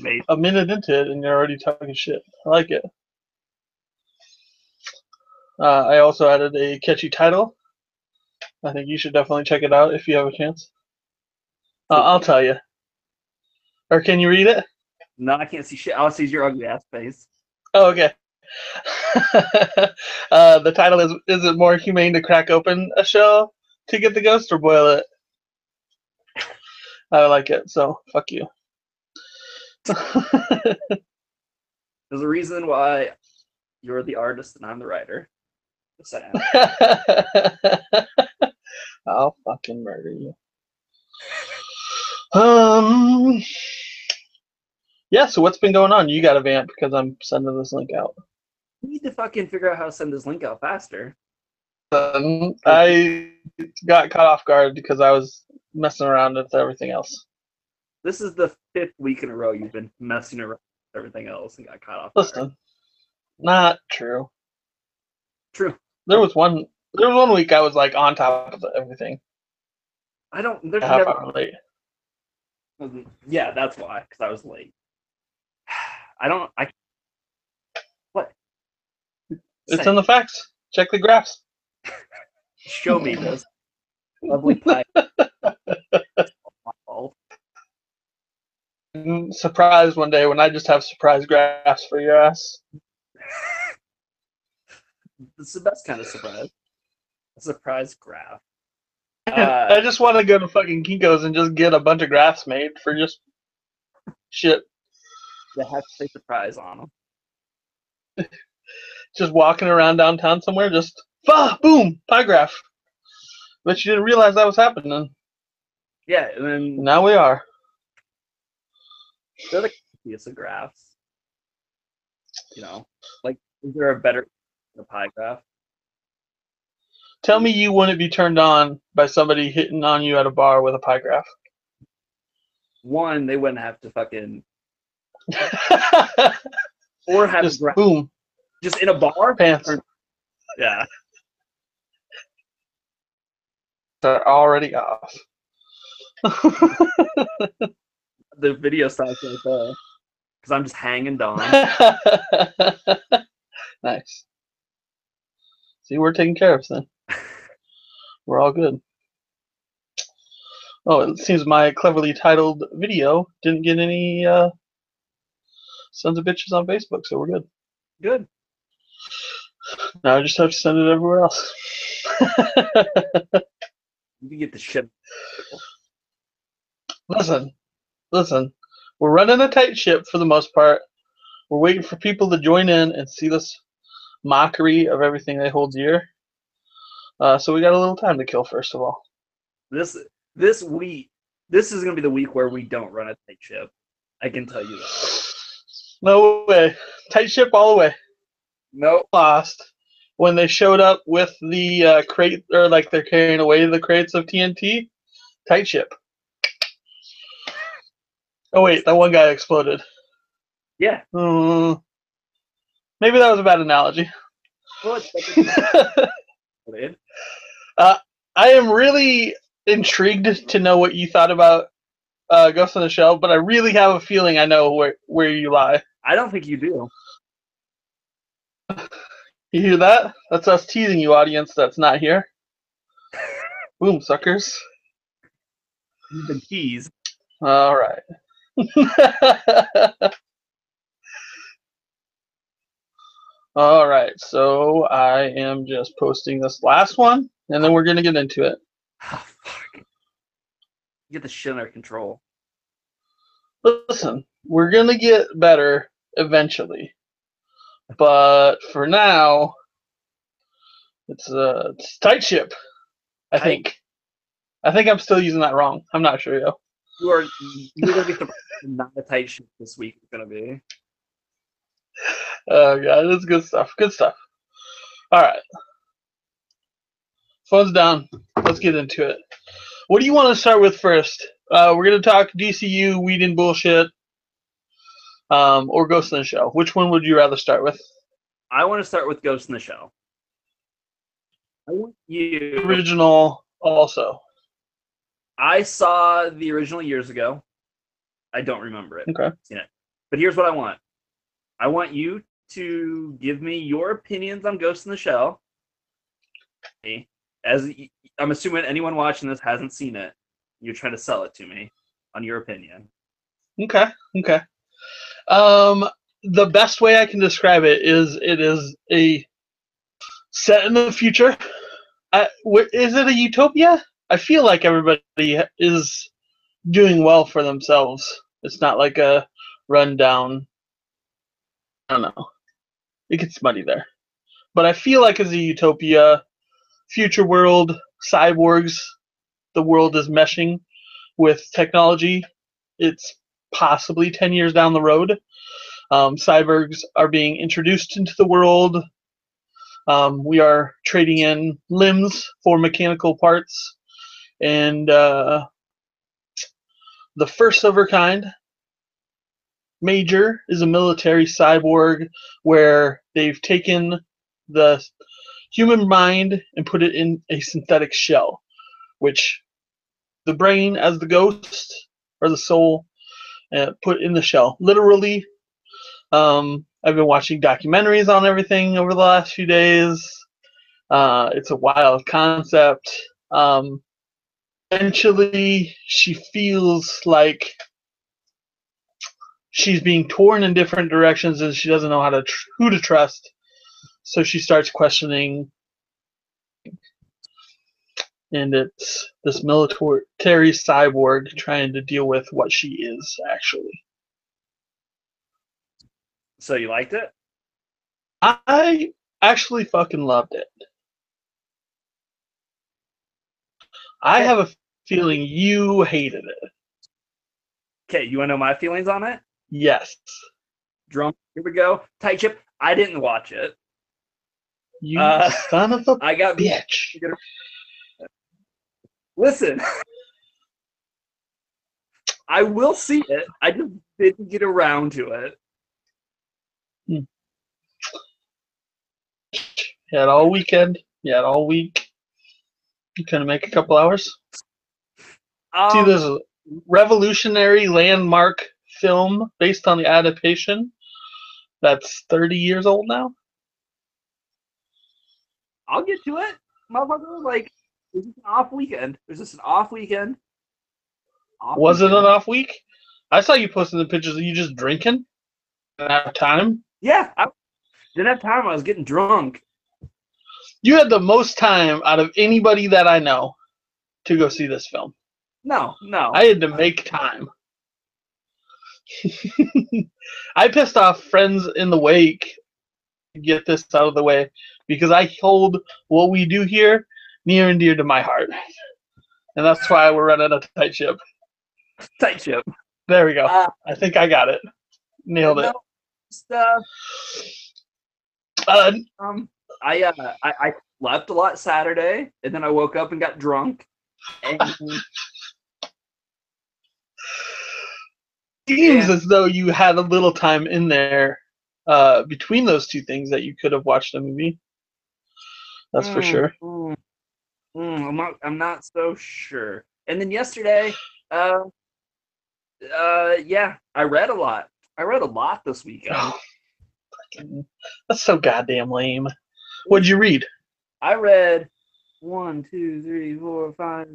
Mate. a minute into it and you're already talking shit. I like it. Uh, I also added a catchy title. I think you should definitely check it out if you have a chance. Uh, I'll tell you. Or can you read it? No, I can't see shit. All I see is your ugly ass face. Oh, okay. uh, the title is Is it more humane to crack open a shell to get the ghost or boil it? I like it, so fuck you. There's a reason why you're the artist and I'm the writer. Yes, I am. I'll fucking murder you. Um. Yeah. So what's been going on? You got a vamp because I'm sending this link out. We need to fucking figure out how to send this link out faster. Um, I got caught off guard because I was messing around with everything else. This is the fifth week in a row you've been messing around with everything else and got caught off. guard. Listen, not true. True. There was one. There was one week I was like on top of everything. I don't. There's half never. hour late. Mm-hmm. Yeah, that's why. Because I was late. I don't. I. What? It's in the facts. Check the graphs. show me this. Lovely pie. My fault. Mm, Surprise one day when I just have surprise graphs for your ass. Is the best kind of surprise. A surprise graph. I Uh, just want to go to fucking Kinko's and just get a bunch of graphs made for just shit. they have to say surprise on them. Just walking around downtown somewhere, just bah, boom, pie graph. But you didn't realize that was happening. Yeah, and then Now we are. They're the copyiest of graphs. You know, like is there a better a pie graph? Tell me you wouldn't be turned on by somebody hitting on you at a bar with a pie graph. One, they wouldn't have to fucking or have just a graph boom, just in a bar. pants Or- Yeah, are already off. the video stops right there because I'm just hanging down. nice. See, we're taking care of then. We're all good. Oh, it seems my cleverly titled video didn't get any uh, sons of bitches on Facebook, so we're good. Good. Now I just have to send it everywhere else. You can get the shit. listen, listen. We're running a tight ship for the most part. We're waiting for people to join in and see this mockery of everything they hold dear. Uh, so we got a little time to kill, first of all. This this week, this is gonna be the week where we don't run a tight ship. I can tell you that. No way. Tight ship all the way. Nope. Lost. When they showed up with the uh, crate, or like they're carrying away the crates of TNT, tight ship. Oh, wait, that one guy exploded. Yeah. Hmm. maybe that was a bad analogy. Well, it's I am really intrigued to know what you thought about uh, Ghost in the Shell, but I really have a feeling I know where, where you lie. I don't think you do. You hear that? That's us teasing you, audience that's not here. Boom, suckers. You've been teased. All right. All right, so I am just posting this last one, and then we're gonna get into it. Oh, fuck. Get the shit under control. Listen, we're gonna get better eventually, but for now, it's a it's tight ship. I think. I think I'm still using that wrong. I'm not sure, yo. You are you're gonna be surprised how not a tight ship this week is gonna be. Oh god, that's good stuff. Good stuff. All right, phones down. Let's get into it. What do you want to start with first? Uh, we're gonna talk DCU, weed and bullshit, um, or Ghost in the Shell. Which one would you rather start with? I want to start with Ghost in the Shell. I want you. Original, also. I saw the original years ago. I don't remember it. Okay. Seen it. But here's what I want. I want you to give me your opinions on Ghost in the Shell. As I'm assuming anyone watching this hasn't seen it, you're trying to sell it to me on your opinion. Okay. Okay. Um, the best way I can describe it is it is a set in the future. I, is it a utopia? I feel like everybody is doing well for themselves. It's not like a rundown. I don't know. It gets muddy there, but I feel like it's a utopia, future world, cyborgs. The world is meshing with technology. It's possibly 10 years down the road. Um, cyborgs are being introduced into the world. Um, we are trading in limbs for mechanical parts. And uh, the first of her kind, Major, is a military cyborg where they've taken the human mind and put it in a synthetic shell, which the brain as the ghost or the soul uh, put in the shell. Literally, um, I've been watching documentaries on everything over the last few days. Uh, it's a wild concept. Um, eventually, she feels like she's being torn in different directions, and she doesn't know how to tr- who to trust. So she starts questioning and it's this military cyborg trying to deal with what she is actually. So you liked it? I actually fucking loved it. I have a feeling you hated it. Okay, you want to know my feelings on it? Yes. Drunk. Here we go. Tight chip. I didn't watch it. You Uh, son of a I got bitch. Listen, I will see it. I just didn't get around to it. You had all weekend. You had all week. You couldn't make a couple hours. Um, See this revolutionary landmark film based on the adaptation that's 30 years old now. I'll get to it, motherfucker. Like, just an off weekend. Was just an off weekend. Off Was it an off week? I saw you posting the pictures of you just drinking. Didn't have time. Yeah, I didn't have time. I was getting drunk. You had the most time out of anybody that I know to go see this film. No, no. I had to make time. I pissed off friends in the wake to get this out of the way because I hold what we do here near and dear to my heart. And that's why we're running a tight ship. Tight ship. There we go. Uh, I think I got it. Nailed it. Uh, um, I, uh, I I slept a lot Saturday, and then I woke up and got drunk. And seems Yeah. as though you had a little time in there uh, between those two things that you could have watched a movie. That's for Mm, sure. mm, mm, I'm not. I'm not so sure. And then yesterday, uh, uh, yeah, I read a lot. I read a lot this weekend. Oh, that's so goddamn lame. What'd you read? I read one, two, three, four, five,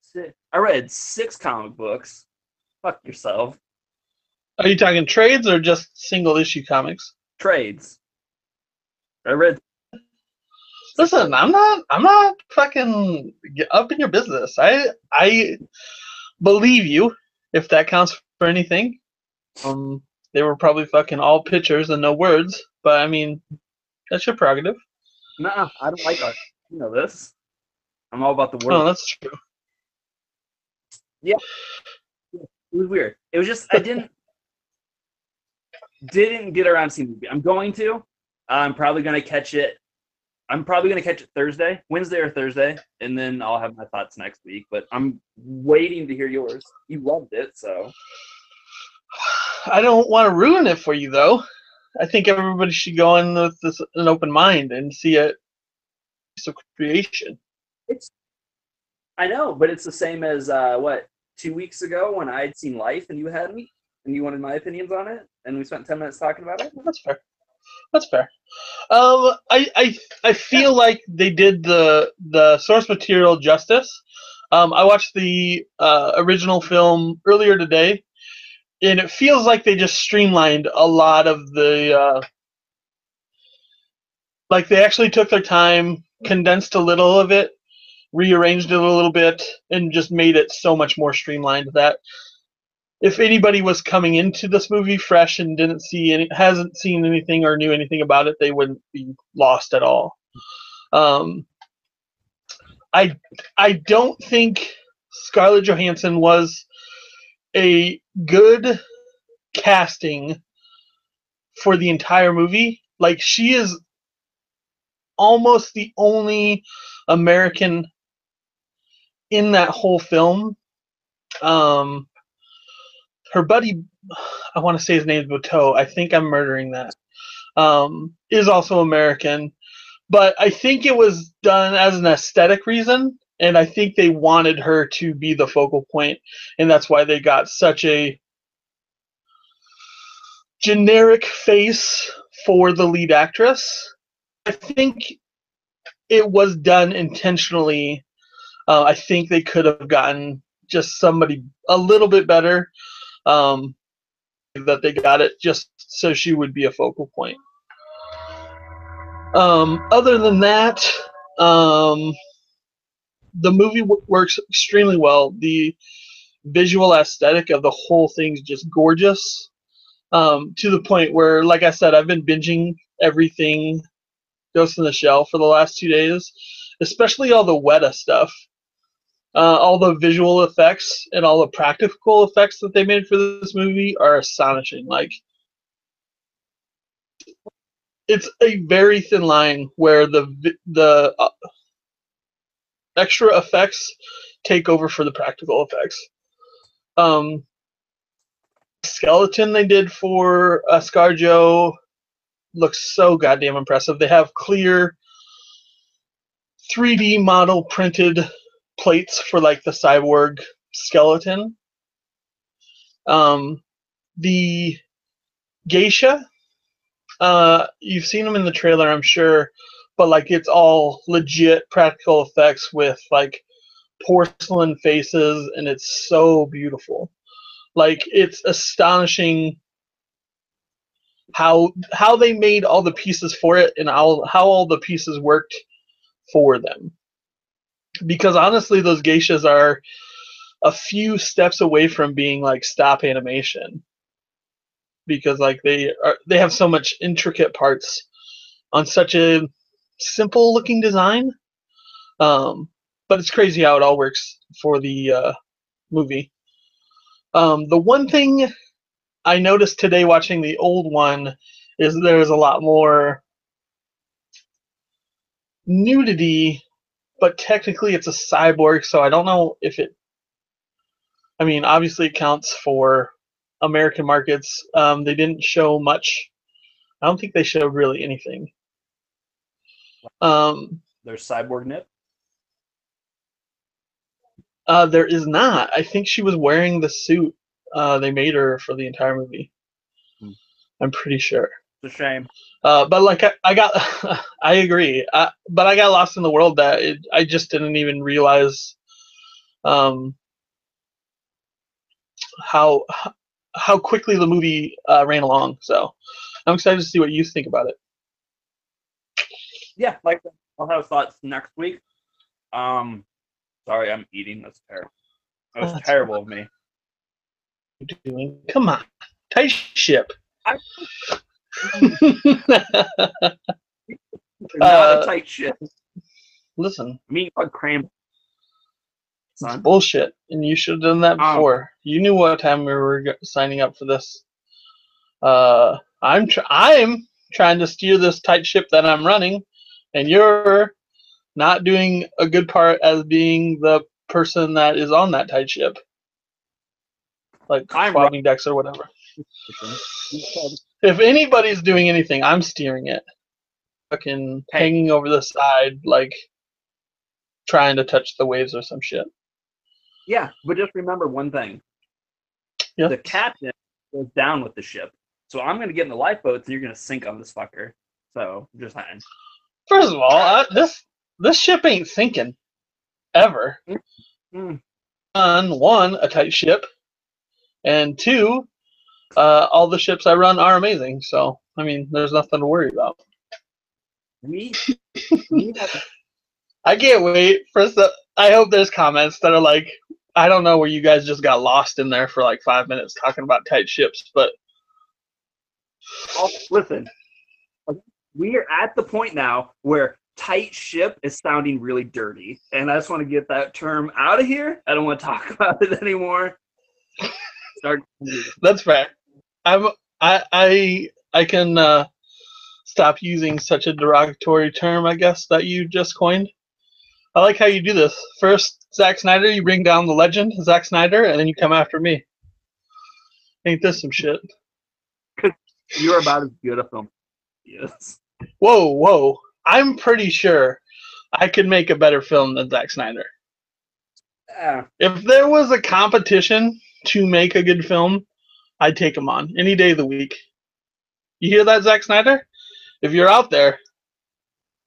six. I read six comic books. Fuck yourself. Are you talking trades or just single issue comics? Trades. I read. Listen, I'm not. I'm not fucking up in your business. I I believe you if that counts for anything. Um, they were probably fucking all pictures and no words, but I mean, that's your prerogative. Nah, I don't like art. You know this. I'm all about the Oh, that's true. Yeah. It was weird. It was just I didn't didn't get around to seeing the movie. I'm going to. I'm probably gonna catch it. I'm probably gonna catch it Thursday, Wednesday or Thursday, and then I'll have my thoughts next week. But I'm waiting to hear yours. You loved it, so I don't want to ruin it for you though. I think everybody should go in with this an open mind and see it. Piece of creation. it's. I know, but it's the same as uh, what two weeks ago when I had seen Life and you hadn't, and you wanted my opinions on it, and we spent ten minutes talking about it. That's fair. That's fair. Um, I I I feel like they did the the source material justice. Um, I watched the uh, original film earlier today, and it feels like they just streamlined a lot of the. Uh, like they actually took their time, condensed a little of it, rearranged it a little bit, and just made it so much more streamlined that if anybody was coming into this movie fresh and didn't see any, hasn't seen anything or knew anything about it, they wouldn't be lost at all. Um, I I don't think Scarlett Johansson was a good casting for the entire movie. Like she is almost the only American in that whole film. Um, her buddy, I want to say his name is Batou. I think I'm murdering that. Um, is also American, but I think it was done as an aesthetic reason, and I think they wanted her to be the focal point, and that's why they got such a generic face for the lead actress. I think it was done intentionally. Uh, I think they could have gotten just somebody a little bit better um, that they got it just so she would be a focal point. Um, other than that, um, the movie w- works extremely well. The visual aesthetic of the whole thing's just gorgeous. Um, to the point where, like I said, I've been binging everything Ghost in the Shell for the last two days, especially all the Weta stuff uh, all the visual effects and all the practical effects that they made for this movie are astonishing. Like, it's a very thin line where the the uh, extra effects take over for the practical effects. Um, skeleton they did for uh, ScarJo looks so goddamn impressive. They have clear 3D model printed plates for like the cyborg skeleton. Um, the geisha, uh, you've seen them in the trailer, I'm sure, but like it's all legit practical effects with like porcelain faces, and it's so beautiful. Like it's astonishing how how they made all the pieces for it and how how all the pieces worked for them because honestly those geishas are a few steps away from being like stop animation because like they are they have so much intricate parts on such a simple looking design um, but it's crazy how it all works for the uh, movie um, the one thing i noticed today watching the old one is there's a lot more nudity but technically it's a cyborg, so I don't know if it. I mean, obviously it counts for American markets. Um, they didn't show much. I don't think they showed really anything. Um, There's cyborg nip. Uh, there is not. I think she was wearing the suit uh, they made her for the entire movie. Hmm. I'm pretty sure. It's a shame. Uh, but like I, I got, I agree. I, but I got lost in the world that it, I just didn't even realize um, how how quickly the movie uh, ran along. So I'm excited to see what you think about it. Yeah, like I'll have thoughts next week. Um, sorry, I'm eating. That's terrible. That was oh, terrible of me. Doing? Come on, tight ship. I, not uh, a tight ship. Listen. Me a cram. Son. bullshit, and you should have done that um, before. Um, you knew what time we were signing up for this. Uh, I'm tr- I'm trying to steer this tight ship that I'm running, and you're not doing a good part as being the person that is on that tight ship, like I'm decks or whatever. if anybody's doing anything, I'm steering it. Fucking hanging over the side, like trying to touch the waves or some shit. Yeah, but just remember one thing: Yeah. the captain goes down with the ship, so I'm gonna get in the lifeboats, and you're gonna sink on this fucker. So just saying. First of all, I, this this ship ain't sinking ever. Mm. On one, a tight ship, and two, uh, all the ships I run are amazing. So I mean, there's nothing to worry about. We I can't wait for the. I hope there's comments that are like, I don't know where you guys just got lost in there for like five minutes talking about tight ships, but all, listen. We are at the point now where tight ship is sounding really dirty, and I just want to get that term out of here. I don't want to talk about it anymore. Start. that's fair. I'm. I. I. I can uh, stop using such a derogatory term. I guess that you just coined. I like how you do this. First, Zack Snyder, you bring down the legend, Zack Snyder, and then you come after me. Ain't this some shit? You're about as good a film. Yes. Whoa, whoa. I'm pretty sure I could make a better film than Zack Snyder. Yeah. If there was a competition to make a good film, I'd take him on any day of the week. You hear that, Zack Snyder? If you're out there,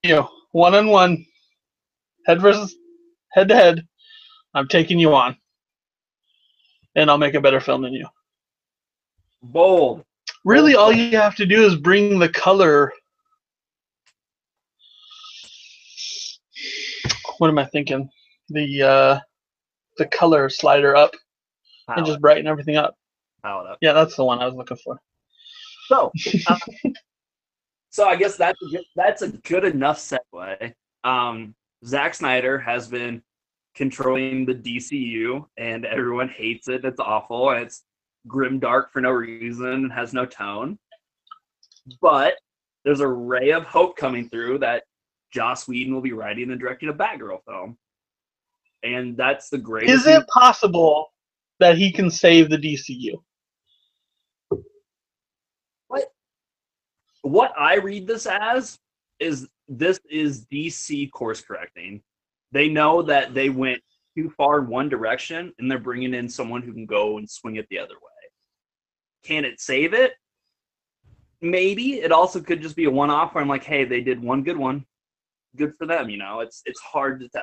you know, one on one, head versus head to head, I'm taking you on. And I'll make a better film than you. Bold. Really, all you have to do is bring the color. What am I thinking? The uh, the color slider up and just brighten everything up. power up. Yeah, that's the one I was looking for. So, uh, so I guess that's a good, that's a good enough segue. Um, Zack Snyder has been controlling the DCU, and everyone hates it. It's awful, and it's grim dark for no reason and has no tone. But there's a ray of hope coming through that Joss Whedon will be writing and directing a Batgirl film, and that's the greatest. Is it possible that he can save the DCU? what what I read this as is this is DC course correcting. They know that they went too far in one direction and they're bringing in someone who can go and swing it the other way. Can it save it? Maybe. It also could just be a one off where I'm like, hey, they did one good one. Good for them, you know. It's it's hard to tell.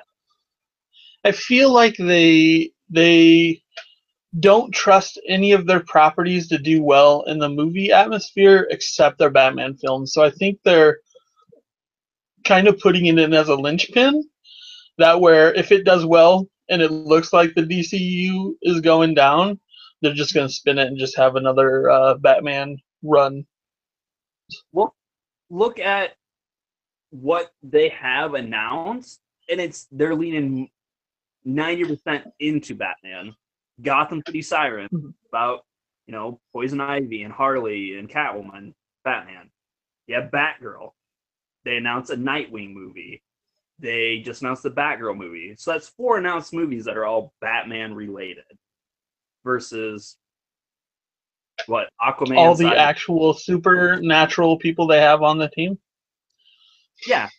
I feel like they they don't trust any of their properties to do well in the movie atmosphere except their Batman films. So I think they're kind of putting it in as a linchpin that where if it does well and it looks like the DCU is going down, they're just going to spin it and just have another uh, Batman run. Well, look at what they have announced, and it's they're leaning ninety percent into Batman. Gotham City Sirens Mhm. about you know Poison Ivy and Harley and Catwoman, Batman. Yeah, Batgirl. They announced a Nightwing movie. They just announced the Batgirl movie. So that's four announced movies that are all Batman related. Versus what Aquaman. All the actual supernatural people they have on the team. Yeah.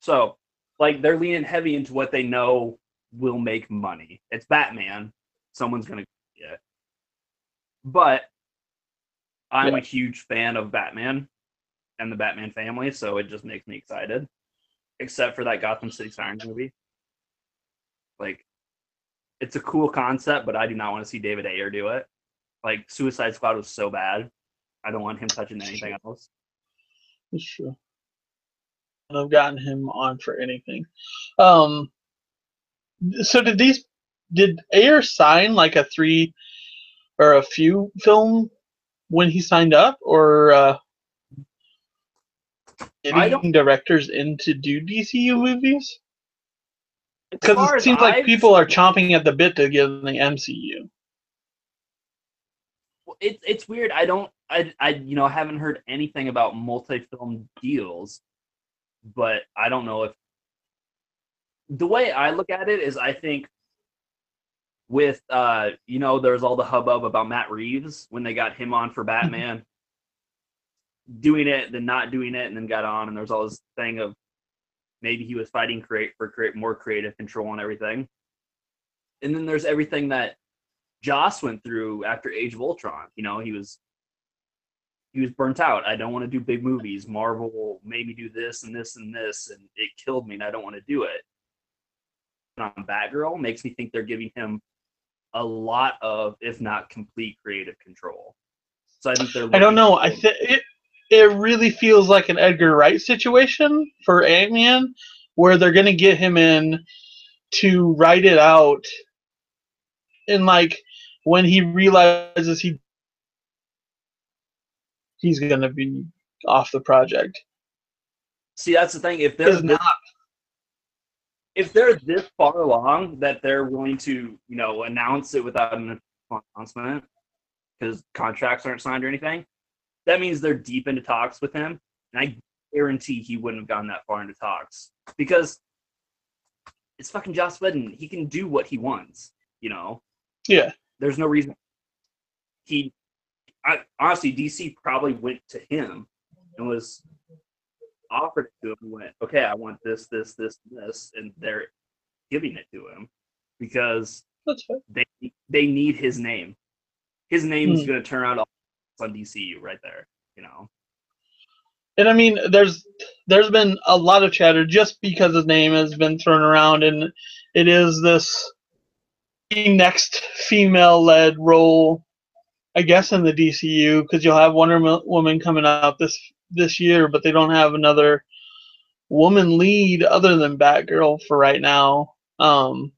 So, like, they're leaning heavy into what they know will make money. It's Batman. Someone's gonna get it. But I'm Yeah. a huge fan of Batman and the Batman family, so it just makes me excited. Except for that Gotham City Sirens movie. Like, it's a cool concept, but I do not want to see David Ayer do it. Like, Suicide Squad was so bad. I don't want him touching anything else. That's And I've gotten him on for anything. Um, so did these? Did Ayer sign like a three or a few film when he signed up, or uh, getting directors in to do DCU movies? Because it seems like I've people are chomping at the bit to get in the MCU. Well, it's it's weird. I don't I I you know haven't heard anything about multi-film deals, but I don't know if the way I look at it is I think with uh you know there's all the hubbub about Matt Reeves when they got him on for Batman doing it then not doing it and then got on and there's all this thing of maybe he was fighting create for create more creative control and everything and then there's everything that Joss went through after Age of Ultron. You know, he was he was burnt out. I don't want to do big movies. Marvel made me do this and this and this, and it killed me, and I don't want to do it. And on Batgirl makes me think they're giving him a lot of, if not complete, creative control. So I think they're. I don't know. I think it it really feels like an Edgar Wright situation for Ant Man, where they're gonna get him in to write it out, and like when he realizes he he's gonna be off the project. See, that's the thing. If they're Is not if they're this far along that they're willing to, you know, announce it without an announcement because contracts aren't signed or anything, that means they're deep into talks with him. And I guarantee he wouldn't have gone that far into talks because it's fucking Joss Whedon. He can do what he wants, you know. yeah. There's no reason he. I, honestly, DC probably went to him and was offered it to him and went, okay, I want this, this, this, this, and they're giving it to him because they they need his name. His name is Hmm. going to turn out all on DCU right there. You know, And I mean, there's there's been a lot of chatter just because his name has been thrown around, and it is this next female-led role, I guess, in the DCU because you'll have Wonder Woman coming out this this year, but they don't have another woman lead other than Batgirl for right now. Um,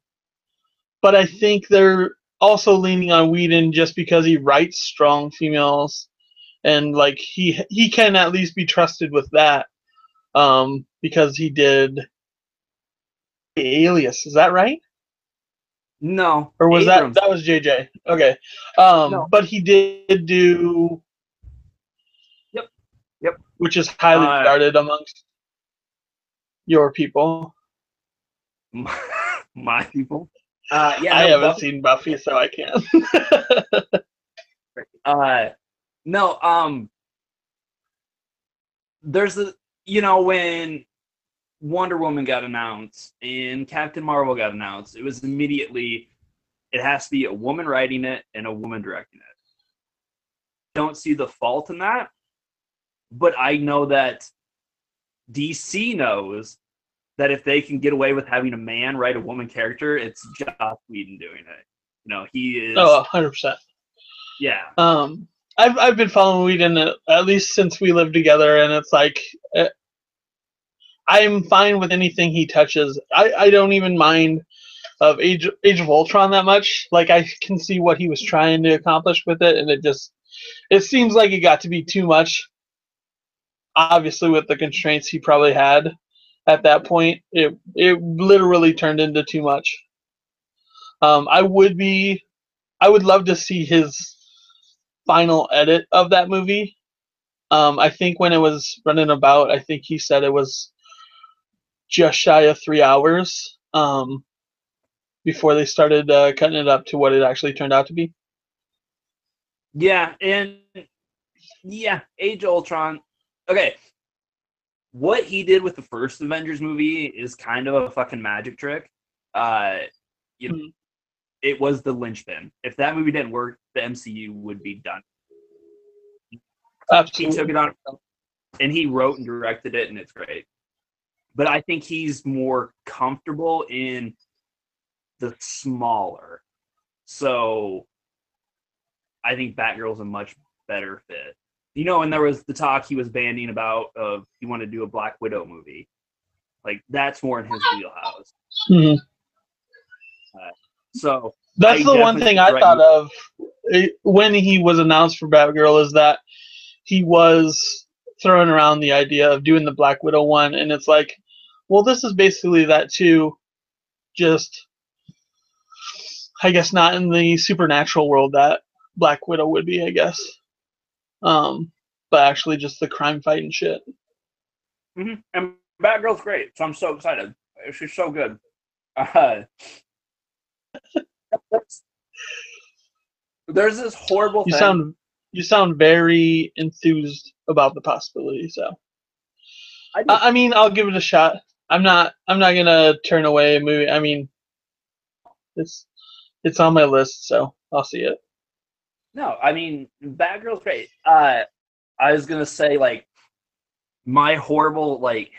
but I think they're also leaning on Whedon just because he writes strong females and like he he can at least be trusted with that um because he did alias is that right no, or was Abrams- that that was jj okay um No. but he did do Yep. Yep. which is highly Uh, regarded amongst your people my people? Uh, yeah, i no, haven't Buffy- seen buffy so i can't Uh, no, um, there's a, you know, when Wonder Woman got announced and Captain Marvel got announced, it was immediately, it has to be a woman writing it and a woman directing it. Don't see the fault in that, but I know that DC knows that if they can get away with having a man write a woman character, it's Joss Whedon doing it. You know, he is, oh 100% yeah. Um, I've I've been following Whedon at, at least since we lived together, and it's like uh, I'm fine with anything he touches. I, I don't even mind of Age Age of Ultron that much. Like I can see what he was trying to accomplish with it, and it just it seems like it got to be too much. Obviously, with the constraints he probably had at that point, it it literally turned into too much. Um, I would be, I would love to see his final edit of that movie. Um, I think when it was running about, I think he said it was just shy of three hours um, before they started uh, cutting it up to what it actually turned out to be. Yeah, and yeah, Age of Ultron. Okay. What he did with the first Avengers movie is kind of a fucking magic trick. Uh you know, Mhm. it was the linchpin. If that movie didn't work, the MCU would be done. He took it on and he wrote and directed it, and it's great. But I think he's more comfortable in the smaller. So I think Batgirl's a much better fit. You know, and there was the talk he was banding about of he wanted to do a Black Widow movie. Like that's more in his wheelhouse. Mhm. So That's I the one thing I thought of eh, when he was announced for Batgirl is that he was throwing around the idea of doing the Black Widow one, and it's like, well, this is basically that too, just I guess not in the supernatural world that Black Widow would be, I guess, um, but actually just the crime fighting shit. Mhm. And Batgirl's great, so I'm so excited. She's so good. Uh, there's this horrible You thing. sound you sound very enthused about the possibility, so. I, I, I mean, I'll give it a shot. I'm not. I'm not gonna turn away a movie. I mean, it's it's on my list, so I'll see it. No, I mean Batgirl's great. Uh, I was gonna say like my horrible like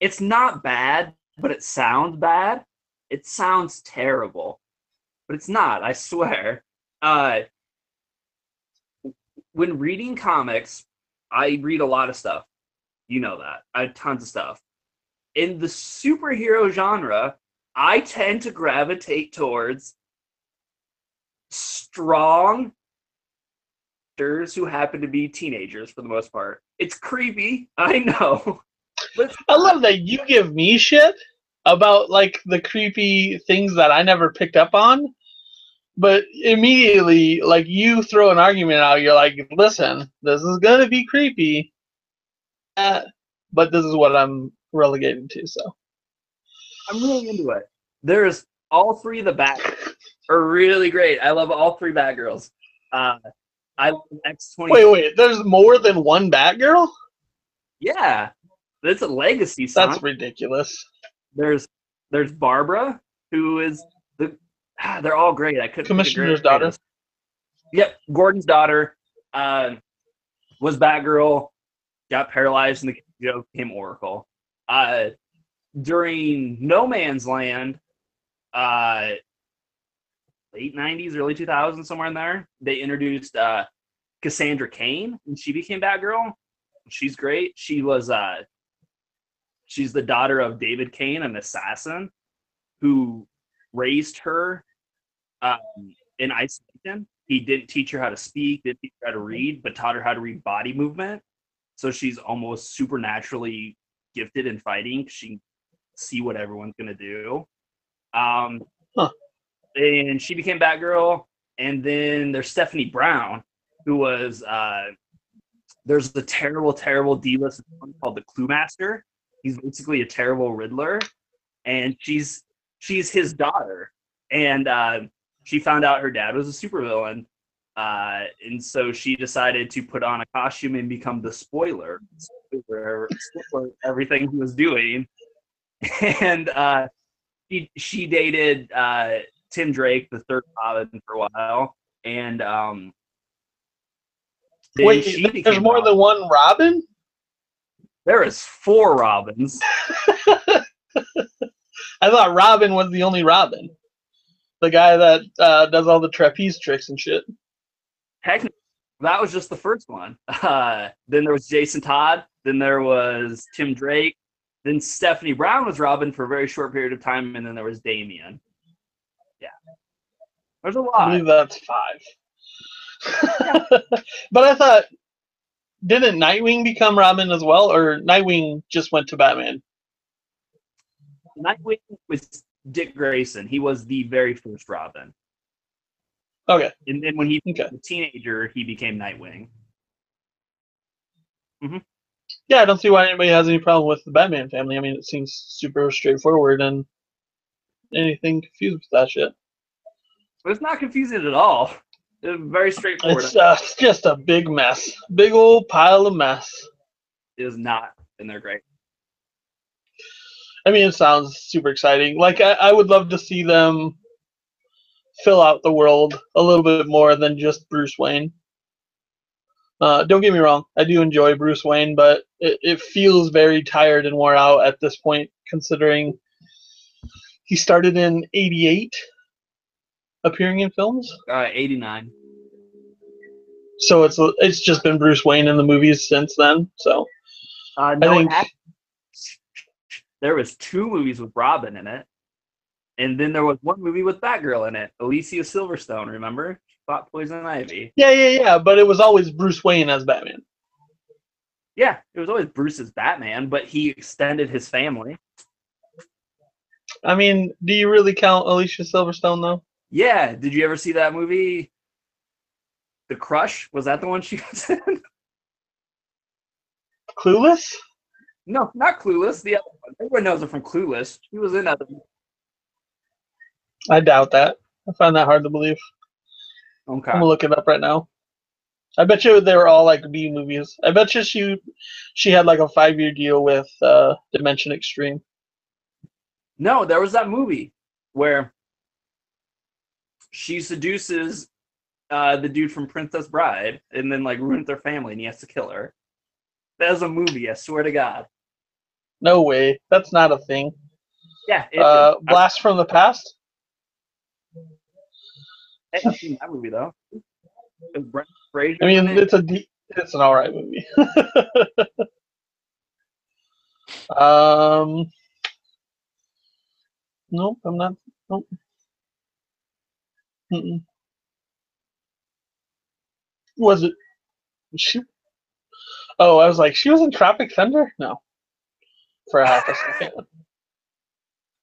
it's not bad, but it sounds bad. It sounds terrible, but it's not. I swear. Uh, when reading comics, I read a lot of stuff. You know that. I tons of stuff. In the superhero genre, I tend to gravitate towards strong actors who happen to be teenagers for the most part. It's creepy, I know. I love that you give me shit about like the creepy things that I never picked up on. But immediately, like you throw an argument out, you're like, "Listen, this is gonna be creepy," uh, but this is what I'm relegating to. So I'm really into it. There's all three of the Bat are really great. I love all three Batgirls. Uh, I love X twenty. wait, wait, there's more than one Batgirl? Yeah, that's a legacy song. That's ridiculous. There's there's Barbara, who is. Ah, They're all great. I of Commissioner's daughter. Yep, Gordon's daughter uh, was Batgirl. Got paralyzed, and the joke became Oracle. Uh, during No Man's Land, uh, late '90s, early 2000s, somewhere in there, they introduced uh, Cassandra Cain, and she became Batgirl. She's great. She was uh, she's the daughter of David Cain, an assassin, who raised her um, in isolation. He didn't teach her how to speak, didn't teach her how to read, but taught her how to read body movement. So she's almost supernaturally gifted in fighting. She can see what everyone's gonna do. Um, Huh. and she became Batgirl. And then there's Stephanie Brown, who was uh, there's the terrible, terrible D-list called the Cluemaster. He's basically a terrible Riddler, and she's she's his daughter, and uh, she found out her dad was a supervillain, uh, and so she decided to put on a costume and become the spoiler, spoiler, spoiler everything he was doing, and uh, she she dated uh, Tim Drake, the third Robin, for a while, and um, Wait, there's more Robin. than one Robin? There is four Robins. I thought Robin was the only Robin. The guy that uh, does all the trapeze tricks and shit. Technically, that was just the first one. Uh, then there was Jason Todd. Then there was Tim Drake. Then Stephanie Brown was Robin for a very short period of time, and then there was Damian. Yeah, there's a I lot. believe that's five. but I thought, didn't Nightwing become Robin as well, or Nightwing just went to Batman? Nightwing was Dick Grayson. He was the very first Robin, Okay, and then when he okay. was a teenager, he became Nightwing. Yeah, I don't see why anybody has any problem with the Batman family. I mean, it seems super straightforward and anything confused with that shit. But it's not confusing at all. It's very straightforward. It's uh, just a big mess, big old pile of mess. It is not, and they're great. I mean, it sounds super exciting. Like, I, I would love to see them fill out the world a little bit more than just Bruce Wayne. Uh, don't get me wrong, I do enjoy Bruce Wayne, but it, it feels very tired and wore out at this point, considering he started in '88, appearing in films. Uh, 89. So it's it's just been Bruce Wayne in the movies since then. So Uh, no, I think hap- there was two movies with Robin in it, and then there was one movie with Batgirl in it. Alicia Silverstone, remember? She fought Poison Ivy. yeah, yeah, yeah. But it was always Bruce Wayne as Batman. Yeah, it was always Bruce's Batman, but he extended his family. I mean, do you really count Alicia Silverstone though? Yeah, did you ever see that movie? The Crush was that the one she was in? Clueless? No, not Clueless. The other one. Everyone knows her from Clueless. She was in other. I doubt that. I find that hard to believe. Okay. I'm gonna look it up right now. I bet you they were all like B movies. I bet you she she had like a five year deal with uh, Dimension Extreme. No, there was that movie where she seduces uh, the dude from Princess Bride, and then like ruins their family, and he has to kill her. That was a movie. I swear to God. No way. That's not a thing. Yeah. It, Uh, I- Blast from the Past. I haven't seen that movie though. Is Brendan Fraser I mean, it? it's a de- it's an alright movie. um, nope, I'm not. Nope. Mm-mm. Was it? She. Oh, I was like, she was in Tropic Thunder. No, for a half a second.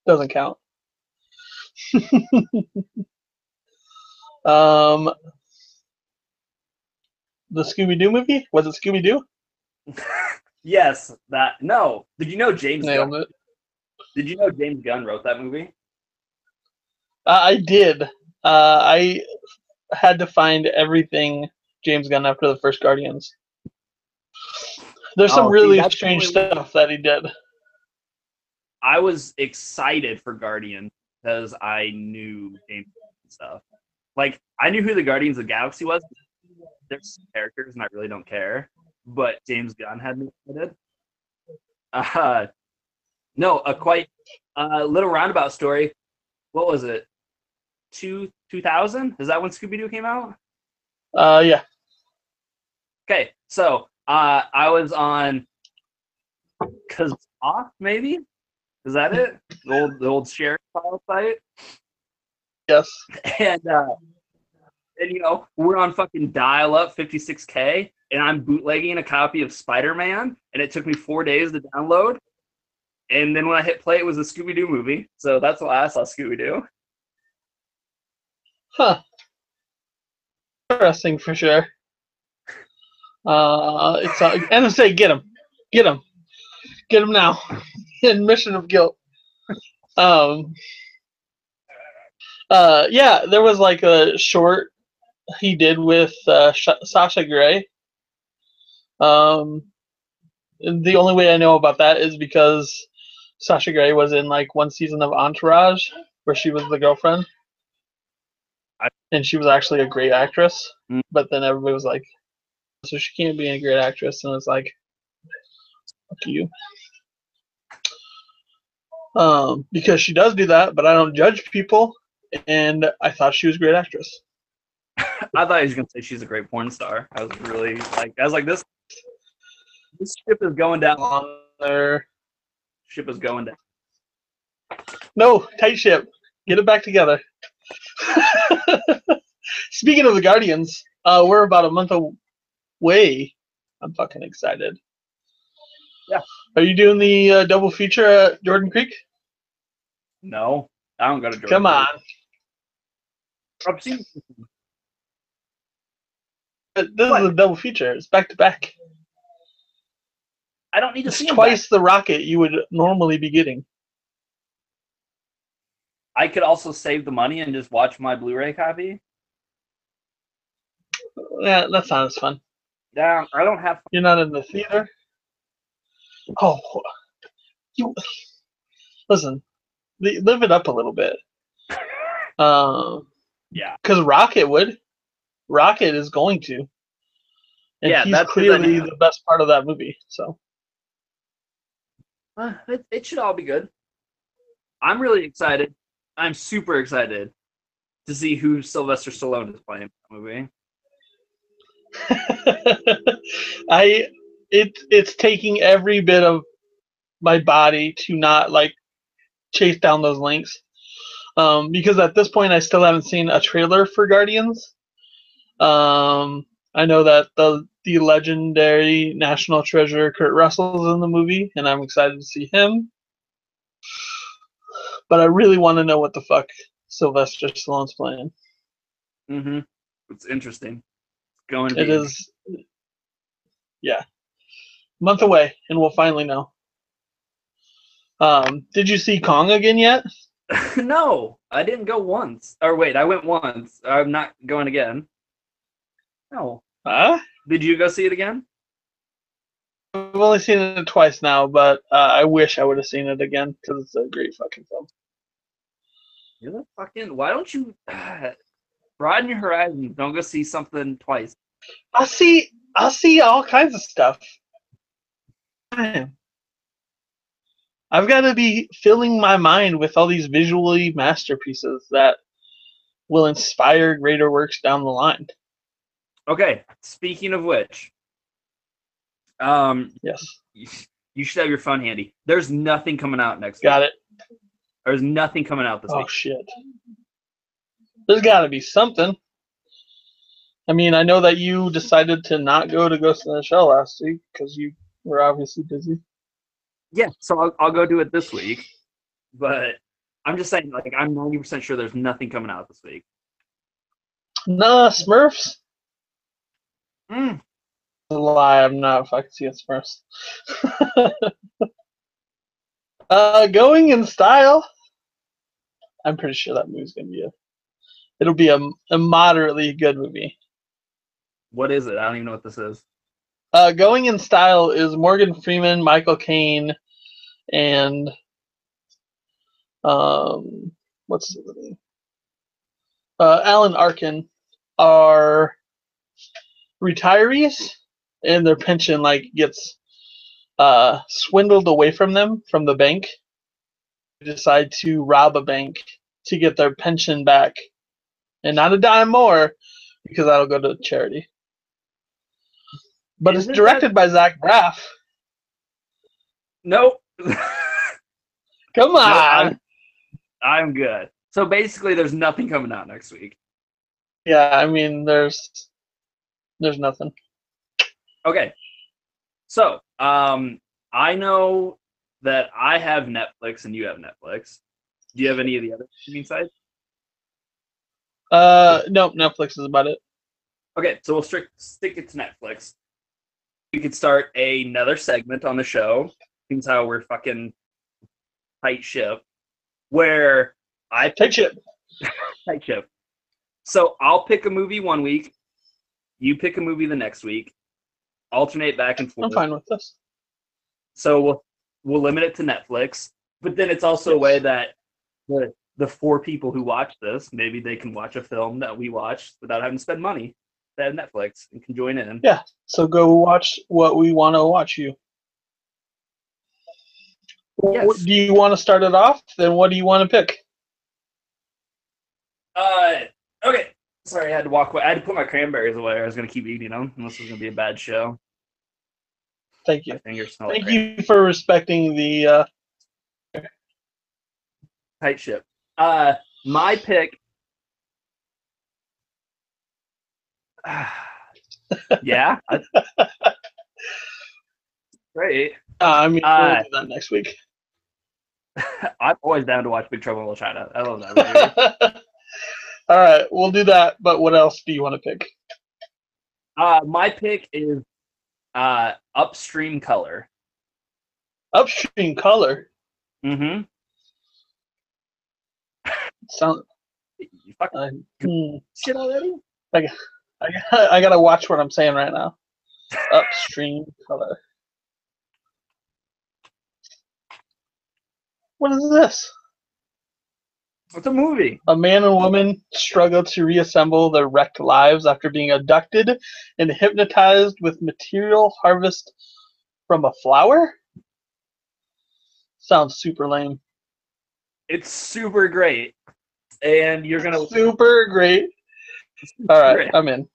Doesn't count. um, the Scooby Doo movie was it Scooby Doo? yes, that. No, did you know James? Nailed Gunn, it. did you know James Gunn wrote that movie? Uh, I did. Uh, I had to find everything James Gunn after the first Guardians. There's some Oh, really strange really- stuff that he did. I was excited for Guardian because I knew James stuff. Like I knew who the Guardians of the Galaxy was. There's characters, and I really don't care. But James Gunn had me excited. Uh, no, a quite uh, little roundabout story. What was it? Two two thousand? Is that when Scooby Doo came out? Uh, yeah. Okay, so uh, I was on Kazaa, maybe. Is that it? The old the old share file site. Yes. and uh and you know we're on fucking dial up 56k and i'm bootlegging a copy of spider-man and it took me four days to download and then when i hit play it was a scooby-doo movie so that's why i saw scooby-doo Huh. Interesting for sure. Uh, it's uh, NSA, get him, get him, get him now. Admission of guilt. Um. Uh, yeah, there was like a short he did with uh, Sh- Sasha Grey. Um, the only way I know about that is because Sasha Grey was in like one season of Entourage where she was the girlfriend and she was actually a great actress. Mm. But then everybody was like, "So she can't be a great actress," and it's like, "Fuck you." Um, because she does do that, but I don't judge people, and I thought she was a great actress. i thought he was gonna say she's a great porn star i was really like i was like this this ship is going down there, ship is going down no tight ship. Get it back together. Speaking of the Guardians, uh, we're about a month away. I'm fucking excited. Yeah. Are you doing the uh, double feature at Jordan Creek? no i don't go to Jordan Come on. I've seen- This What? is a double feature. It's back to back. i don't need to It's see twice the rocket you would normally be getting. I could also save the money and just watch my Blu-ray copy. Yeah, that's not as fun. Yeah, I don't have. You're not in the theater. Oh, you listen. Live it up a little bit. Um, Yeah, because Rocket would. Rocket is going to. And Yeah, he's clearly the best part of that movie. So Uh, it, it should all be good. I'm really excited. I'm super excited to see who Sylvester Stallone is playing in that movie. I it it's taking every bit of my body to not like chase down those links. Um, because at this point I still haven't seen a trailer for Guardians. Um, I know that the the legendary national treasure Kurt Russell's in the movie, and I'm excited to see him. But I really want to know what the fuck Sylvester Stallone's playing. Mm-hmm. It's interesting. It's going to It be. is, yeah, month away, and we'll finally know. Um, did you see Kong again yet? no, I didn't go once. Or wait, I went once. I'm not going again. No. Huh? Did you go see it again? I've only seen it twice now, but uh, I wish I would have seen it again because it's a great fucking film. You're the fucking. Why don't you? uh, broaden your horizons. Don't go see something twice. I see. I see all kinds of stuff. Man. I've got to be filling my mind with all these visually masterpieces that will inspire greater works down the line. Okay. Speaking of which, um, Yes, you, should have your phone handy. There's nothing coming out next got week. it. There's nothing coming out this Oh week. shit. There's got to be something. I mean, I know that you decided to not go to Ghost in the Shell last week because you were obviously busy. Yeah, so I'll, I'll go do it this week. But I'm just saying, like, I'm 90% sure there's nothing coming out this week. Nah, Smurfs. Mm. a lie. I'm not. If I could see Smurfs. uh, going in style. I'm pretty sure that movie's gonna be a. It'll be a, a moderately good movie. What is it? I don't even know what this is. Uh, going in style is Morgan Freeman, Michael Caine, and um, what's his name? Uh, Alan Arkin are retirees, and their pension like gets uh, swindled away from them from the bank. They decide to rob a bank to get their pension back, and not a dime more, because that'll go to charity. But it's Isn't directed by Zach Braff. Nope. Come No, on. I'm, I'm good. So basically, there's nothing coming out next week. yeah, I mean, there's there's nothing. Okay. So, um, I know that I have Netflix and you have Netflix. Do you have any of the other streaming sites? Uh, no, Netflix is about it. Okay, so we'll strict, stick it to Netflix. We could start another segment on the show. Seems how we're fucking tight ship. Where I Take shit. tight ship. So I'll pick a movie one week, you pick a movie the next week, alternate back and forth. I'm fine with this. So we'll we'll limit it to Netflix. But then it's also a way that the the four people who watch this, maybe they can watch a film that we watched without having to spend money. Have Netflix and can join in. Yeah. So go watch what we want to watch you. Yes. What- Do you want to start it off? Then what do you want to pick? Uh, okay. Sorry, I had to walk away. I had to put my cranberries away. I was gonna keep eating them. Unless it was gonna be a bad show. Thank you. My fingers smell Thank you for respecting the. Uh, tight ship. Uh, my pick. Yeah. Great. I mean, Uh, do that next week. I'm always down to watch Big Trouble in Little China. I love that. All right, we'll do that. But what else do you want to pick? uh, my pick is uh, Upstream Color. Upstream color. Mm-hmm. Sound. You fucking Uh, hmm. shit already? I gotta, I gotta watch what I'm saying right now. Upstream color. What is this? It's a movie. A man and woman struggle to reassemble their wrecked lives after being abducted and hypnotized with material harvest from a flower? Sounds super lame. It's super great, and you're gonna Super great. All right, Great. I'm in.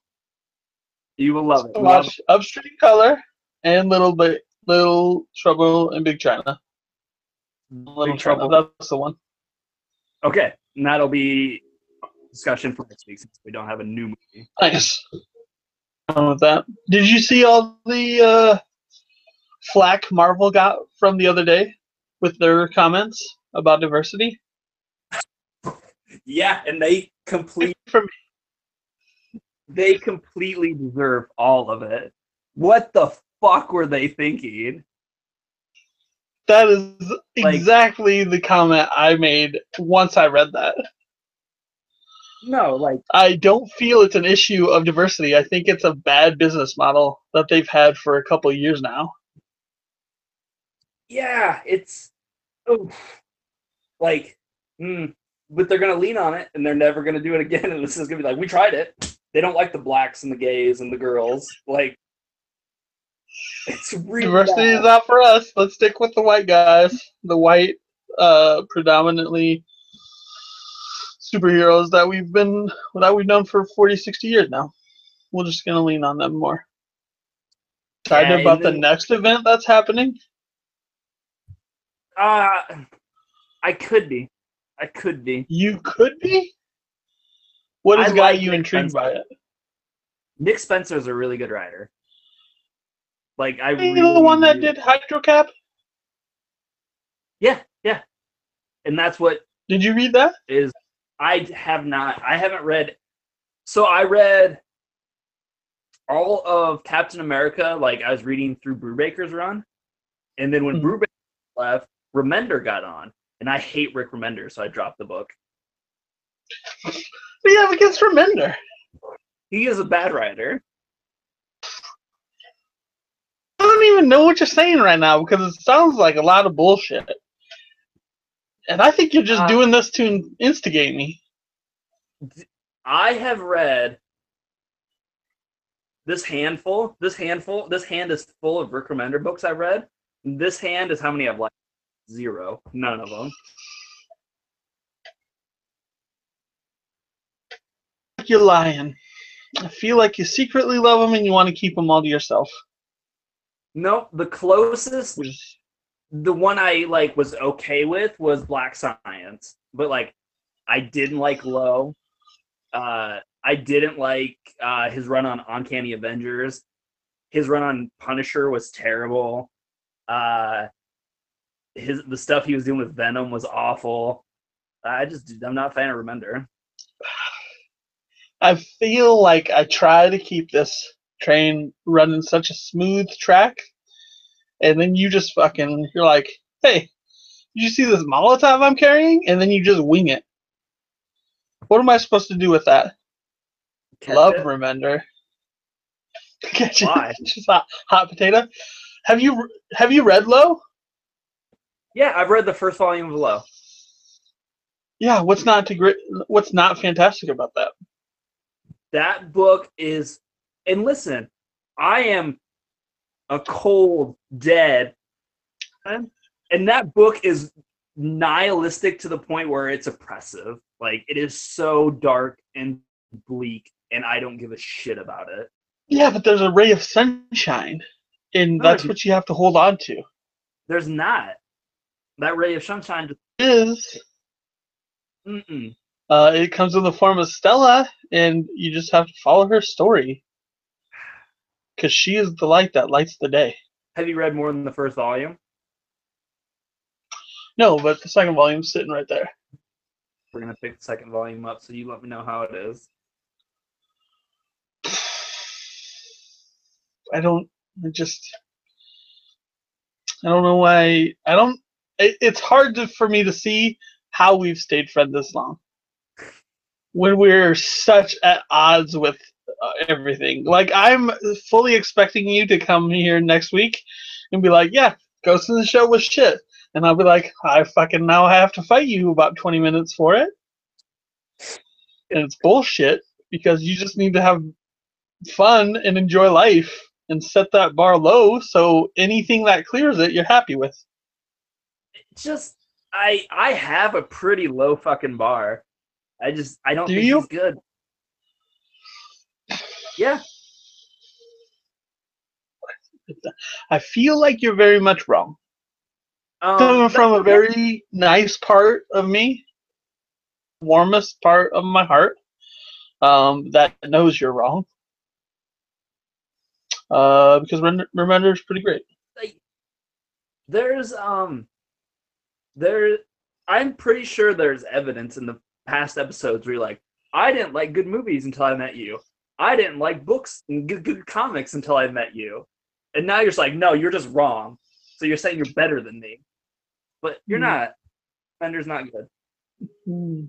You will love it. Love it. Watch Upstream Color and Little Bit Little Trouble in Big China. Little Big Trouble. Trouble. That's the one. Okay, and that'll be discussion for next week since we don't have a new movie. Nice. Done with that. Did you see all the uh, flack Marvel got from the other day with their comments about diversity? Yeah, and they complete From they completely deserve all of it. What the fuck were they thinking? that is Like- exactly the comment I made once I read that. No, like I don't feel it's an issue of diversity. I think it's a bad business model that they've had for a couple of years now. yeah, it's oof. like mm, but they're gonna lean on it and they're never gonna do it again. And this is gonna be like, we tried it. They don't like the blacks and the gays and the girls. Like it's really Diversity is not for us. Let's stick with the white guys, the white, uh, predominantly superheroes that we've been that we've known for 40, 60 years now. We're just gonna lean on them more. Excited Yeah, about the next event that's happening. Uh I could be. I could be. You could be. What I has got like you Nick intrigued by it? Nick Spencer's a really good writer. Like I You really, know the one that really- did Hydra Cap? Yeah, yeah. And that's what Did you read that? is I have not I haven't read so I read all of Captain America like I was reading through Brubaker's run. And then when Mhm. Brubaker left, Remender got on. And I hate Rick Remender, so I dropped the book. What do you have against Remender? He is a bad writer. I don't even know what you're saying right now because it sounds like a lot of bullshit. And I think you're just Uh, doing this to instigate me. I have read this handful. This handful. This hand is full of Rick Remender books I've read. This hand is how many I've liked? Zero. None of them. You're lying. I feel like you secretly love them and you want to keep them all to yourself. Nope. The closest, the one I like was okay with was Black Science, but like I didn't like Low. Uh, I didn't like uh, his run on Uncanny Avengers. His run on Punisher was terrible. Uh, his the stuff he was doing with Venom was awful. I just I'm not a fan of Remender. I feel like I try to keep this train running such a smooth track, and then you just fucking you're like, hey, did you see this Molotov I'm carrying? And then you just wing it. What am I supposed to do with that? Catch Love it. Remender. You, Why? just hot, hot potato. Have you have you read Low? Yeah, I've read the first volume of Low. Yeah. What's not to great? What's not fantastic about that? That book is, and listen, I am a cold, dead, and that book is nihilistic to the point where it's oppressive. Like it is so dark and bleak, and I don't give a shit about it. Yeah, but there's a ray of sunshine, and that's what you have to hold on to. There's not that ray of sunshine. Is mm-mm. uh, it comes in the form of Stella, and you just have to follow her story because she is the light that lights the day. Have you read more than the first volume? No, but the second volume's sitting right there. We're gonna pick the second volume up, so you let me know how it is. I don't. I just. I don't know why. I don't. It, it's hard to, for me to see how we've stayed friends this long. When we're such at odds with uh, everything. Like I'm fully expecting you to come here next week and be like, "Yeah, Ghost in the Shell was shit," and I'll be like, "I fucking now have to fight you about 20 minutes for it," and it's bullshit because you just need to have fun and enjoy life and set that bar low so anything that clears it you're happy with just I I have a pretty low fucking bar. I just I don't Do think you? he's good. Yeah, i feel like you're very much wrong um, coming from a very nice part of me warmest part of my heart um, that knows you're wrong uh, because Rem- Remender is pretty great like there's um there I'm pretty sure there's evidence in the past episodes where you're like, I didn't like good movies until I met you. I didn't like books and good, good comics until I met you. And now you're just like, no, you're just wrong. So you're saying you're better than me. But you're Hmm. not. Fender's not good. Hmm.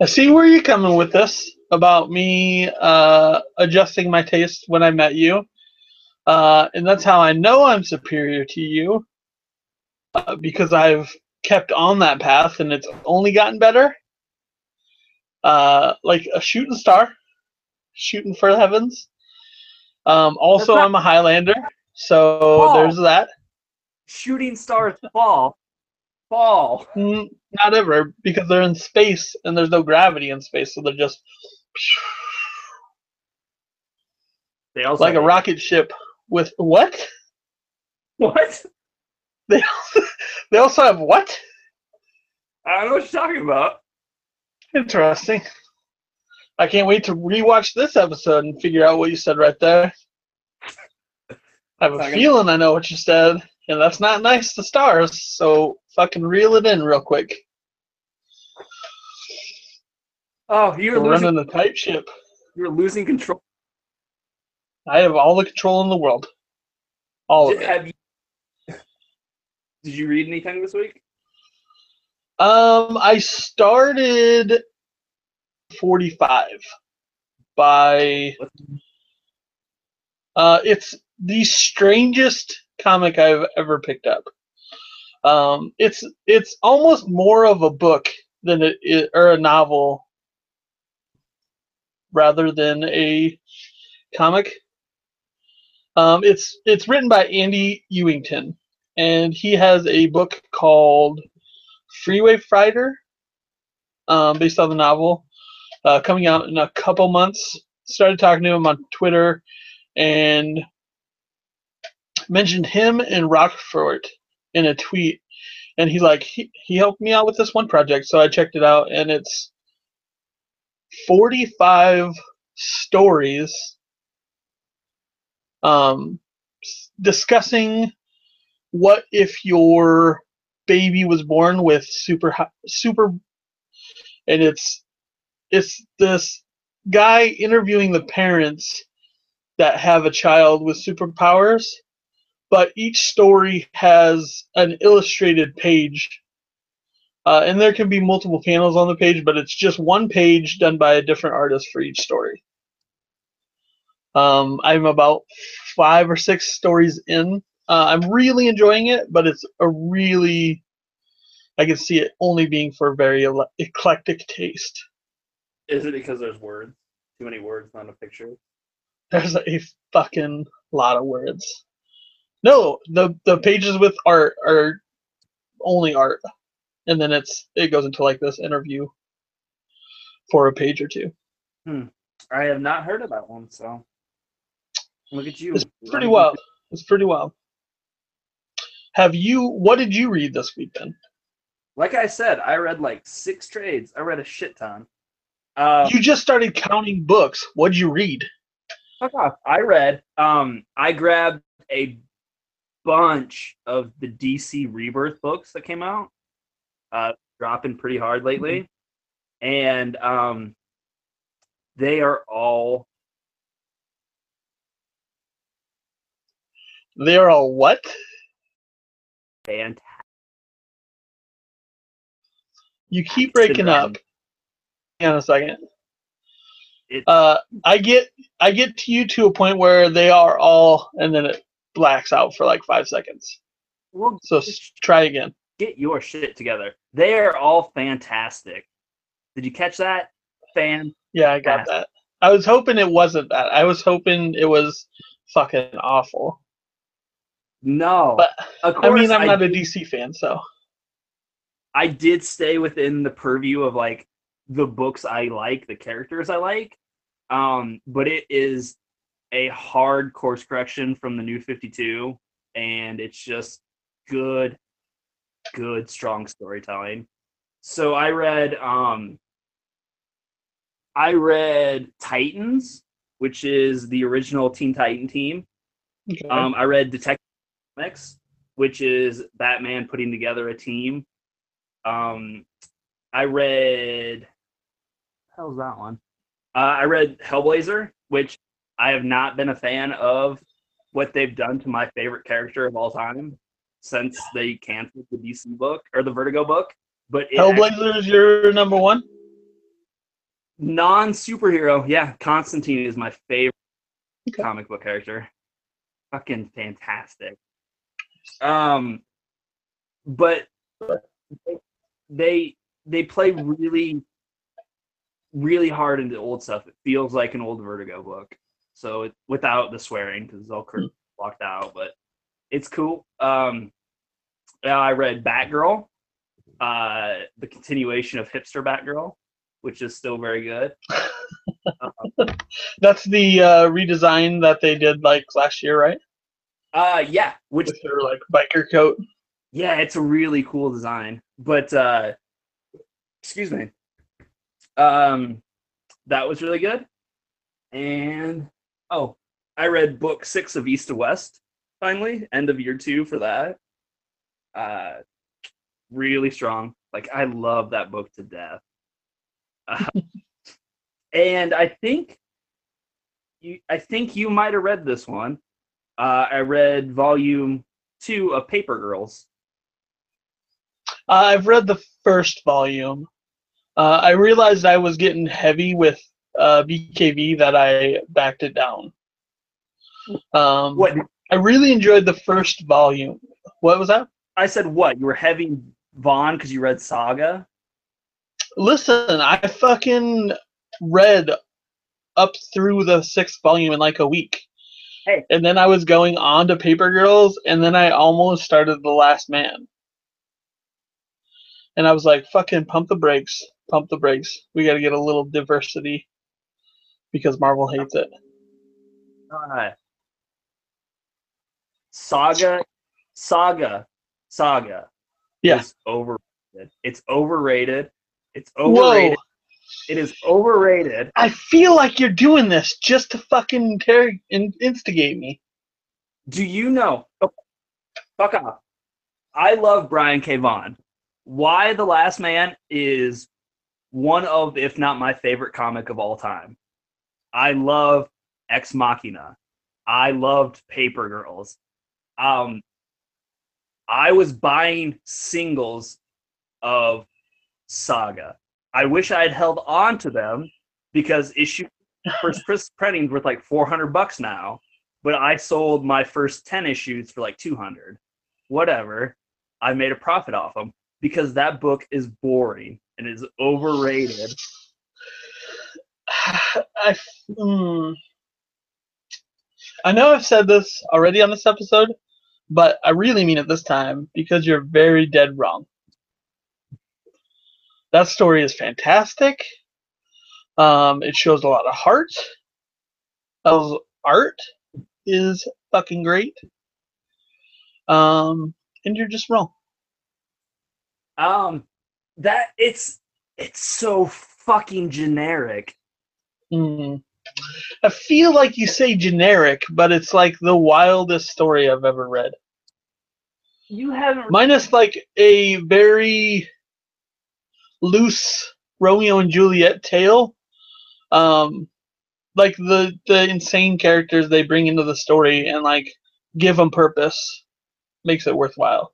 I see where you're coming with this about me uh, adjusting my taste when I met you. Uh, and that's how I know I'm superior to you uh, because I've kept on that path and it's only gotten better. Uh, like a shooting star, shooting for the heavens. Um, also, I'm a Highlander, so there's that. Shooting stars fall. Fall. Mm, Not ever, because they're in space and there's no gravity in space, so they're just They also like a rocket ship with what? What? They they also have what? I don't know what you're talking about. Interesting. I can't wait to rewatch this episode and figure out what you said right there. I have a feeling I know what you said, and that's not nice to stars, so fucking reel it in real quick. Oh, you're We're losing. running a tight ship. You're losing control. I have all the control in the world. All of it. have you, did you read anything this week? Um, I started 45 by. Uh, it's the strangest comic I've ever picked up. Um, it's it's almost more of a book than it, or a novel rather than a comic. Um, it's it's written by Andi Ewington, and he has a book called Freeway Fighter, um, based on the novel, uh, coming out in a couple months. Started talking to him on Twitter, and mentioned him and Rockfort in a tweet, and he's like, he, he helped me out with this one project, so I checked it out, and it's forty-five stories, um, discussing what if your baby was born with super super and it's it's this guy interviewing the parents that have a child with superpowers but each story has an illustrated page uh, and there can be multiple panels on the page but it's just one page done by a different artist for each story. Um, i'm about five or six stories in uh, I'm really enjoying it, but it's a really I can see it only being for a very ele- eclectic taste. Is it because there's words? Too many words, not a picture. There's a fucking lot of words. No, the the pages with art are only art, and then it's it goes into like this interview for a page or two. Hmm. I have not heard of that one, so look at you. It's pretty wild. It's pretty wild. Have you? What did you read this week then? Like I said, I read like six trades. I read a shit ton. Uh, You just started counting books. What'd you read? fuck off. I read. Um, I grabbed a bunch of the DC Rebirth books that came out. Uh, dropping pretty hard lately, and um, they are all They are all what? Fantastic. You keep breaking up. Hang on a second. It- Uh, I get I get to you to a point where they are all, and then it blacks out for like five seconds. Well, So try again. get your shit together. They are all fantastic. Did you catch that? Fan. Yeah, I got that. I was hoping it wasn't that. I was hoping it was fucking awful. No. But I mean, I'm not a DC fan, so I did stay within the purview of like the books I like, the characters I like. Um, but it is a hard course correction from the new 52, and it's just good, good, strong storytelling. So I read um I read Titans, which is the original Teen Titan team. okay. Um, I read Detective Comics, which is Batman putting together a team. Um, I read. How's that one? Uh, I read Hellblazer, which I have not been a fan of what they've done to my favorite character of all time since they canceled the DC book or the Vertigo book. But Hellblazer is your number one. non superhero, yeah, Constantine is my favorite Okay. comic book character. Fucking fantastic. Um, but they they play really really hard into old stuff. It feels like an old Vertigo book. So it, without the swearing because it's all cur- blocked out, but it's cool. Um, yeah, I read Batgirl, uh, the continuation of Hipster Batgirl, which is still very good. That's the uh, redesign that they did like last year, right? Uh, yeah, which With their like biker coat. yeah, it's a really cool design. But uh, excuse me, um, that was really good. And oh, I read book six of East of West finally, end of year two for that. Uh, really strong. Like I love that book to death. Uh, and I think you, I think you might have read this one. Uh, I read volume two of Paper Girls. Uh, I've read the first volume. Uh, I realized I was getting heavy with uh, BKV that I backed it down. Um, What I really enjoyed the first volume. What was that? I said? What you were heavy Vaughn because you read Saga? Listen, I fucking read up through the sixth volume in like a week. Hey. And then I was going on to Paper Girls, and then I almost started The Last Man. And I was like, fucking pump the brakes, pump the brakes. We gotta get a little diversity because Marvel hates it. Uh, Saga, Saga, Saga. Yeah. overrated. It's overrated. It's Whoa. It is overrated. I feel like you're doing this just to fucking ter- in- instigate me. Do you know? oh, fuck off. I love Brian K. Vaughan. Y: The Last Man is one of, if not my favorite comic of all time. I love Ex Machina. I loved Paper Girls. Um, I was buying singles of Saga. I wish I had held on to them because issue first printing's worth like 400 bucks now but I sold my first 10 issues for like 200. Whatever. I made a profit off them because that book is boring and is overrated. I, mm, I know I've said this already on this episode, but I really mean it this time because you're very dead wrong. That story is fantastic. Um, it shows a lot of heart. Of art is fucking great. Um, and you're just wrong. Um that it's it's so fucking generic. Mm. I feel like you say generic, but it's like the wildest story I've ever read. You haven't minus like a very loose Romeo and Juliet tale. Um, like the the insane characters they bring into the story and like give them purpose makes it worthwhile.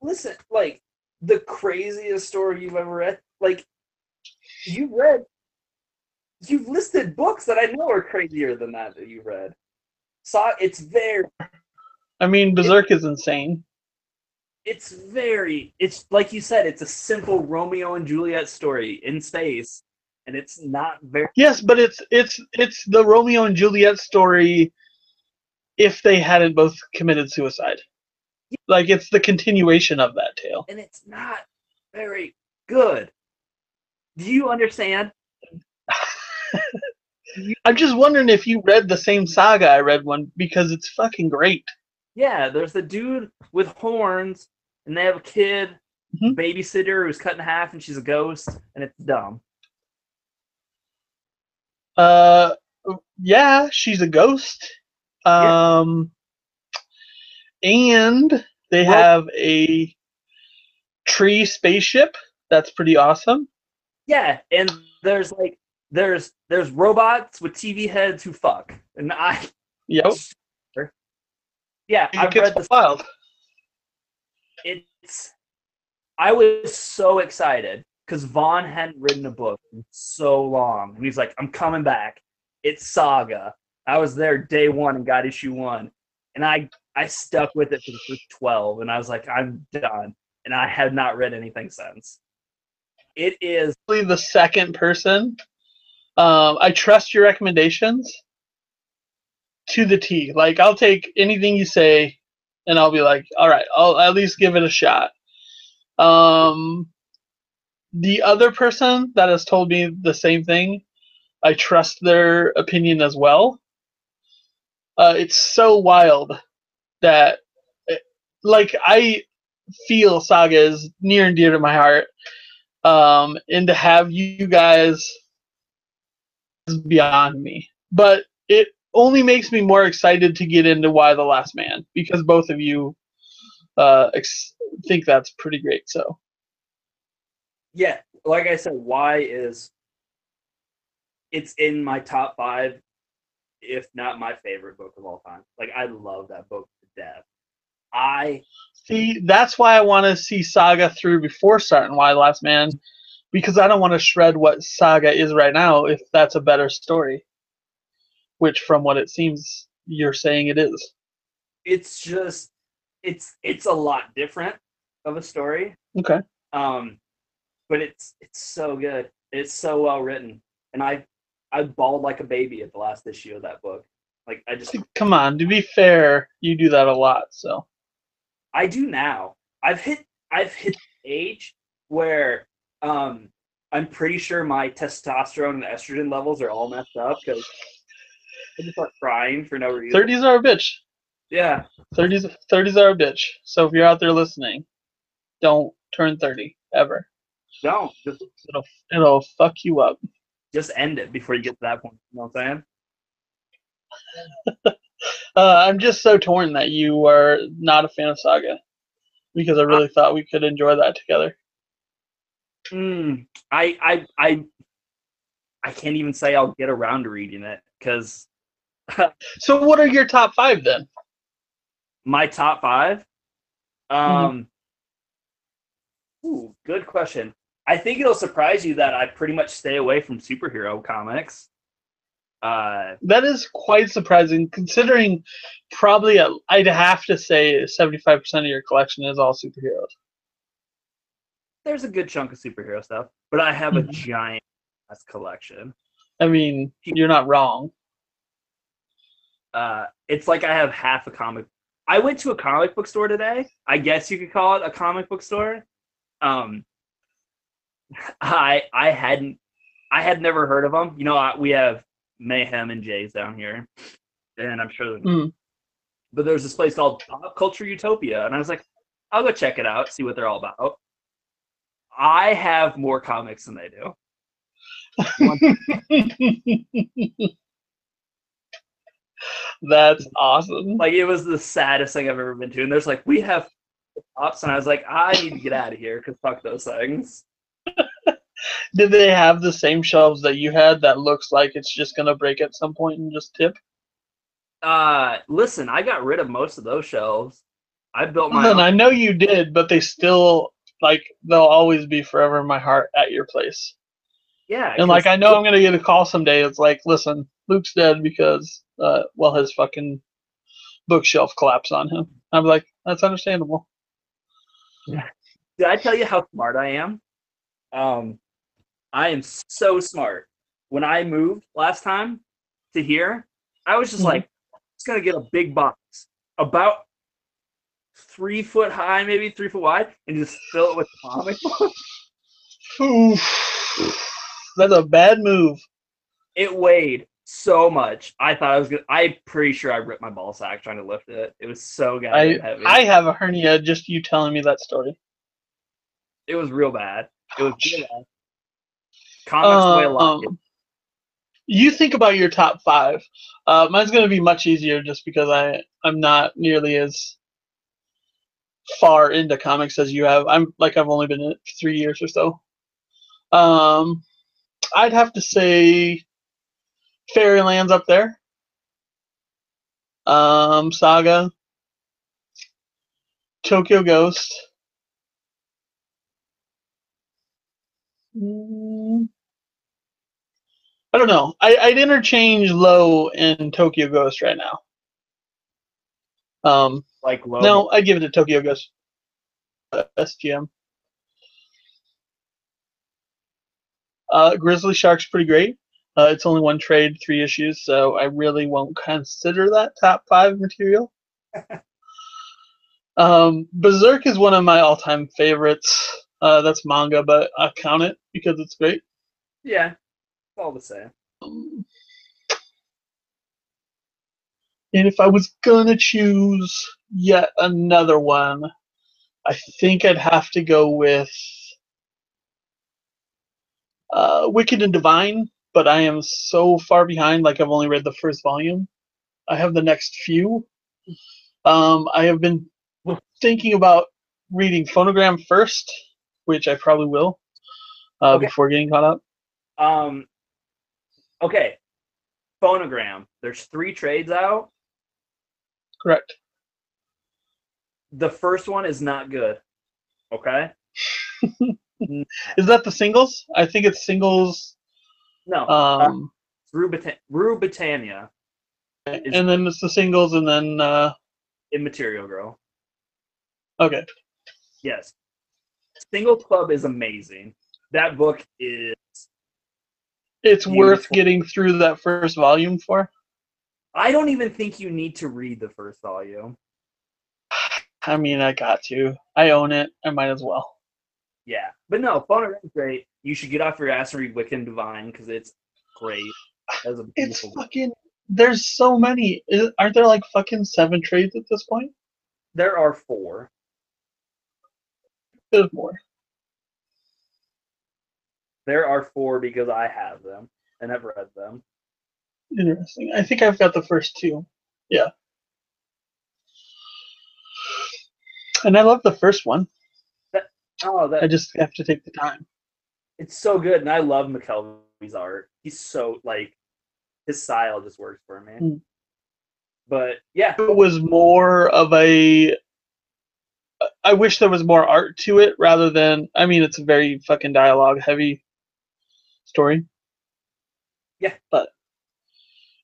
listen, like the craziest story you've ever read. Like you've read you've listed books that I know are crazier than that that you've read. So it's very I mean, Berserk is insane. It's very it's like you said it's a simple romeo and juliet story in space and it's not very Yes, but it's it's it's the Romeo and Juliet story if they hadn't both committed suicide. Like it's the continuation of that tale. and it's not very good do you understand I'm just wondering if you read the same saga I read one because it's fucking great. Yeah there's the dude with horns and they have a kid Mhm. babysitter who's cut in half and she's a ghost and it's dumb Uh, yeah, she's a ghost. Yeah. Um, and they Well- have a tree spaceship. That's pretty awesome. yeah and there's like there's there's robots with tv heads who fuck and i Yep. Yeah i've read the wild. it's I was so excited because Vaughn hadn't written a book in so long. And he's like, I'm coming back. It's Saga. I was there day one and got issue one. And I I stuck with it for the first 12 and I was like, I'm done. and I have not read anything since. It is the second person. Um, I trust your recommendations to the T. Like I'll take anything you say, and I'll be like, all right, I'll at least give it a shot. Um, the other person that has told me the same thing, I trust their opinion as well. Uh, it's so wild that, eh, like, I feel Saga is near and dear to my heart. Um, and to have you guys is beyond me. But it only makes me more excited to get into Y: The Last Man because both of you uh, ex- think that's pretty great. So yeah, like I said, why is it's in my top five, if not my favorite book of all time. Like I love that book to death. I see that's why I want to see Saga through before starting Y: The Last Man because I don't want to shred what Saga is right now if that's a better story. Which, from what it seems, you're saying it is. it's just it's it's a lot different of a story. Okay. Um but it's it's so good. It's so well written. And I I bawled like a baby at the last issue of that book. Like I just Come on, to be fair, you do that a lot. So I do now. I've hit I've hit the age where um I'm pretty sure my testosterone and estrogen levels are all messed up because I just start crying for no reason. thirties are a bitch. Yeah. Thirties, thirties are a bitch. So if you're out there listening, don't turn thirty ever. No, just It'll it'll fuck you up. just end it before you get to that point. You know what I'm saying? Uh, I'm just so torn that you are not a fan of Saga because I really thought we could enjoy that together. Mm, I I I I can't even say I'll get around to reading it because So what are your top five then? my top five. Um, ooh, good question. I think it'll surprise you that I pretty much stay away from superhero comics. Uh, That is quite surprising, considering probably i I'd have to say 75% of your collection is all superheroes. there's a good chunk of superhero stuff, but I have a Mhm. giant collection. I mean, you're not wrong. Uh, it's like I have half a comic. I went to a comic book store today. I guess you could call it a comic book store. Um, I I hadn't I had never heard of them. You know, I, we have Mayhem and Jays down here, and I'm sure. Mm. But there's this place called Pop Culture Utopia, and I was like, I'll go check it out, see what they're all about. I have more comics than they do. That's awesome. Like it was the saddest thing I've ever been to. And there's like, we have pops, and I was like, I need to get out of here because fuck those things. Did they have the same shelves that you had that looks like it's just gonna break at some point and just tip? Uh, listen, I got rid of most of those shelves. I built my Listen, own. I know you did, but they still like they'll always be forever in my heart at your place. yeah, And like I know I'm gonna get a call someday. It's like, listen, Luke's dead because uh, well, his fucking bookshelf collapsed on him. I'm like, that's understandable. Did I tell you how smart I am? Um, I am so smart. When I moved last time to here, I was just Mhm. like, it's gonna get a big box, about three foot high, maybe three foot wide, and just fill it with comic books. Oof. That's a bad move. It weighed so much. I thought I was gonna. I'm pretty sure I ripped my ball sack trying to lift it. It was so I heavy. I have a hernia just you telling me that story. it was real bad. It was real bad. Comics weigh a lot. Um, you think about your top five. Uh, mine's going to be much easier just because I I'm not nearly as far into comics as you have. I'm like I've only been in it for three years or so. Um, I'd have to say Fairyland's up there. Um, Saga, Tokyo Ghost. Mm, I don't know. I, I'd interchange Low and Tokyo Ghost right now. Um, like low. no, I'd give it to Tokyo Ghost. SGM. Uh, Grizzly Shark's pretty great. Uh, it's only one trade, three issues, so I really won't consider that top five material. um, Berserk is one of my all-time favorites. Uh, that's manga, but I count it because it's great. Yeah, it's all the same. Um, and if I was gonna choose yet another one, I think I'd have to go with uh, Wicked and Divine, but I am so far behind, like I've only read the first volume. I have the next few. Um, I have been thinking about reading Phonogram first, which I probably will uh, Okay. before getting caught up. Um, okay, phonogram. There's three trades out. Correct. The first one is not good. Okay. Is that the singles? I think it's singles. No. Um, Rue, Brit- Rue Britannia is- and then it's the singles, and then uh, Immaterial Girl. okay. Yes. Single Club is amazing. That book is. It's worth getting through that first volume for. I don't even think you need to read the first volume. I mean, I got to. I own it. I might as well. Yeah, but no, Phonogram's great. You should get off your ass and read Wicked and Divine because it's great. It's fucking. There's so many. Is- Aren't there like fucking seven trades at this point? There are four. There's more. There are four because I have them and have read them. Interesting. I think I've got the first two. Yeah. And I love the first one. Oh, that I just have to take the time. it's so good, and I love McKelvie's art. He's so like his style just works for me. Mm. But yeah, it was more of a I wish there was more art to it rather than I mean it's a very fucking dialogue heavy story. Yeah. But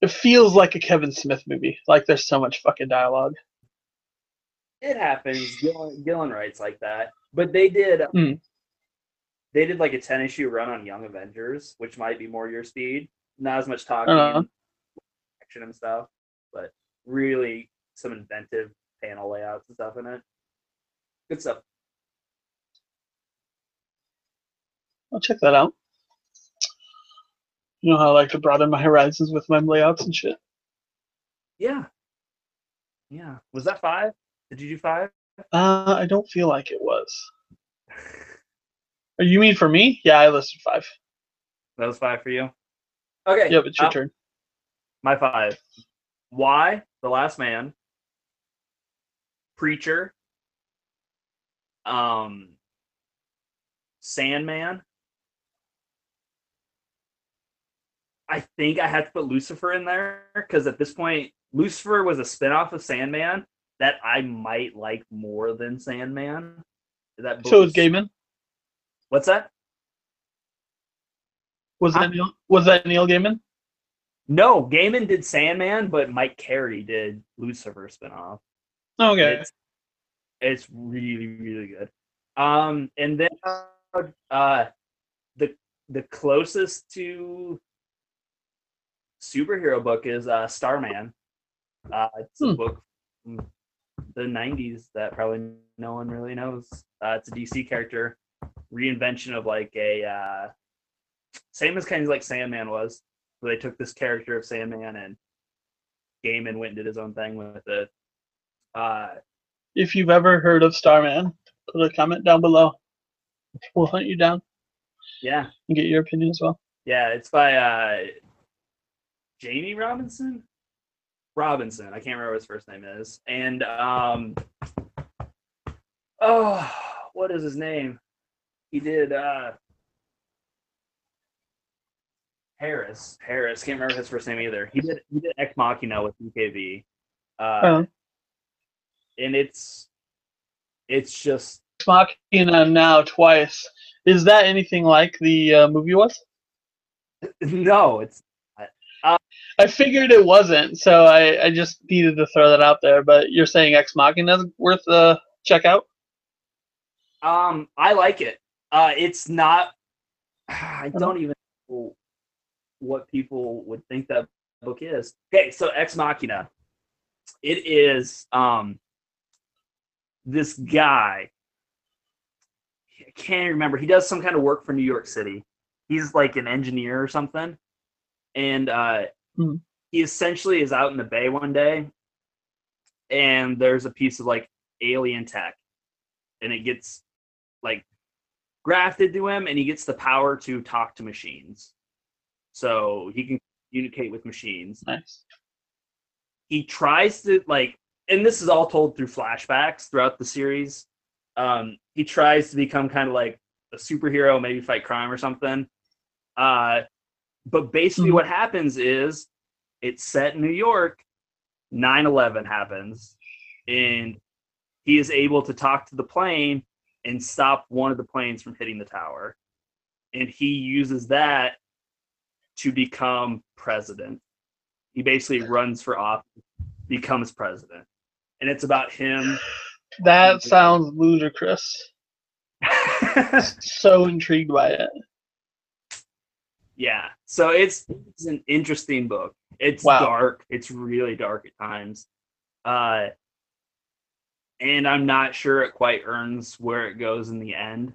it feels like a Kevin Smith movie. Like there's so much fucking dialogue. it happens. Gillen, Gillen writes like that, but they did. Mm. They did like a ten issue run on Young Avengers, which might be more your speed. Not as much talking, Uh-huh. action and stuff, but really some inventive panel layouts and stuff in it. Good stuff. I'll check that out. You know how I like to broaden my horizons with my layouts and shit. Yeah, yeah. Was that five? Did you do five? Uh, I don't feel like it was. Oh, You mean for me? Yeah, I listed five. That was five for you. Okay. Yep, it's your uh, turn. My five. Y: The Last Man. Preacher. Um. Sandman. I think I had to put Lucifer in there because at this point, Lucifer was a spinoff of Sandman that I might like more than Sandman. That book So is Gaiman. What's that? Was that Neil? Was that Neil Gaiman? No, Gaiman did Sandman, but Mike Carey did Lucifer spinoff. Okay. It's it's really really good. Um, and then uh, the the closest to superhero book is uh, Starman. Uh, it's a Hmm. book from the '90s that probably no one really knows. Uh, it's a DC character reinvention of like a uh, same as kind of like Sandman was, where they took this character of Sandman and Gaiman went and did his own thing with it. Uh, If you've ever heard of Starman, put a comment down below. We'll hunt you down yeah, and get your opinion as well. Yeah, it's by uh Jamie Robinson. Robinson. I can't remember what his first name is. And um oh what is his name? He did uh Harris. Harris. Can't remember his first name either. He did he did Ex Machina with BKV. Uh Oh. and it's it's just Machina now twice. Is that anything like the uh, movie was? no, it's I figured it wasn't, so I, I just needed to throw that out there. But you're saying Ex Machina is worth a check out? Um, I like it. Uh, it's not. I don't even know what people would think that book is. Okay, so Ex Machina. It is um this guy. I can't remember. He does some kind of work for New York City. He's like an engineer or something, and uh, Mhm. he essentially is out in the bay one day, and there's a piece of like alien tech, and it gets like grafted to him, and he gets the power to talk to machines, so he can communicate with machines Nice. he tries to like and this is all told through flashbacks throughout the series um he tries to become kind of like a superhero maybe fight crime or something uh but basically Mhm. what happens is it's set in new york 9-11 happens and he is able to talk to the plane and stop one of the planes from hitting the tower and he uses that to become president he basically runs for office, becomes president, and it's about him. That sounds ludicrous. So intrigued by it. Yeah, so it's it's an interesting book. It's Wow. dark. It's really dark at times, uh, and I'm not sure it quite earns where it goes in the end,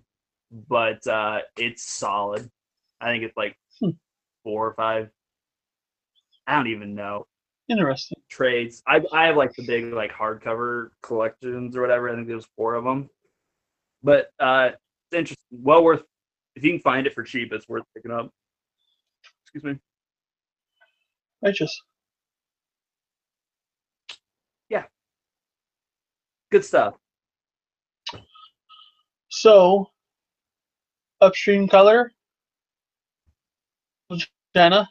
but uh, it's solid. I think it's like Hmm. four or five. I don't even know. Interesting. trades. I I have like the big like hardcover collections or whatever. I think there's four of them. But uh it's interesting. Well worth if you can find it for cheap, it's worth picking up. Excuse me. Righteous. Yeah. Good stuff. So, upstream color, Jenna,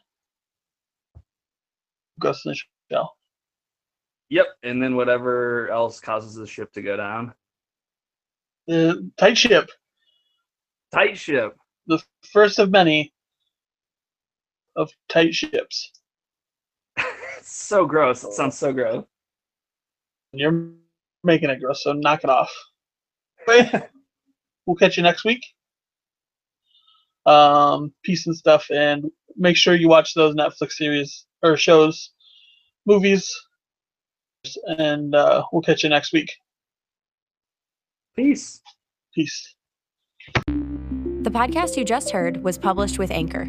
Ghost in the Shell. Yep. And then whatever else causes the ship to go down. The tight ship, Tight ship. the first of many of tight ships. so gross. It sounds so gross. You're making it gross, so knock it off. But we'll catch you next week. Um, peace and stuff, and make sure you watch those Netflix series or shows, movies, and uh, we'll catch you next week. Peace. Peace. The podcast you just heard was published with Anchor.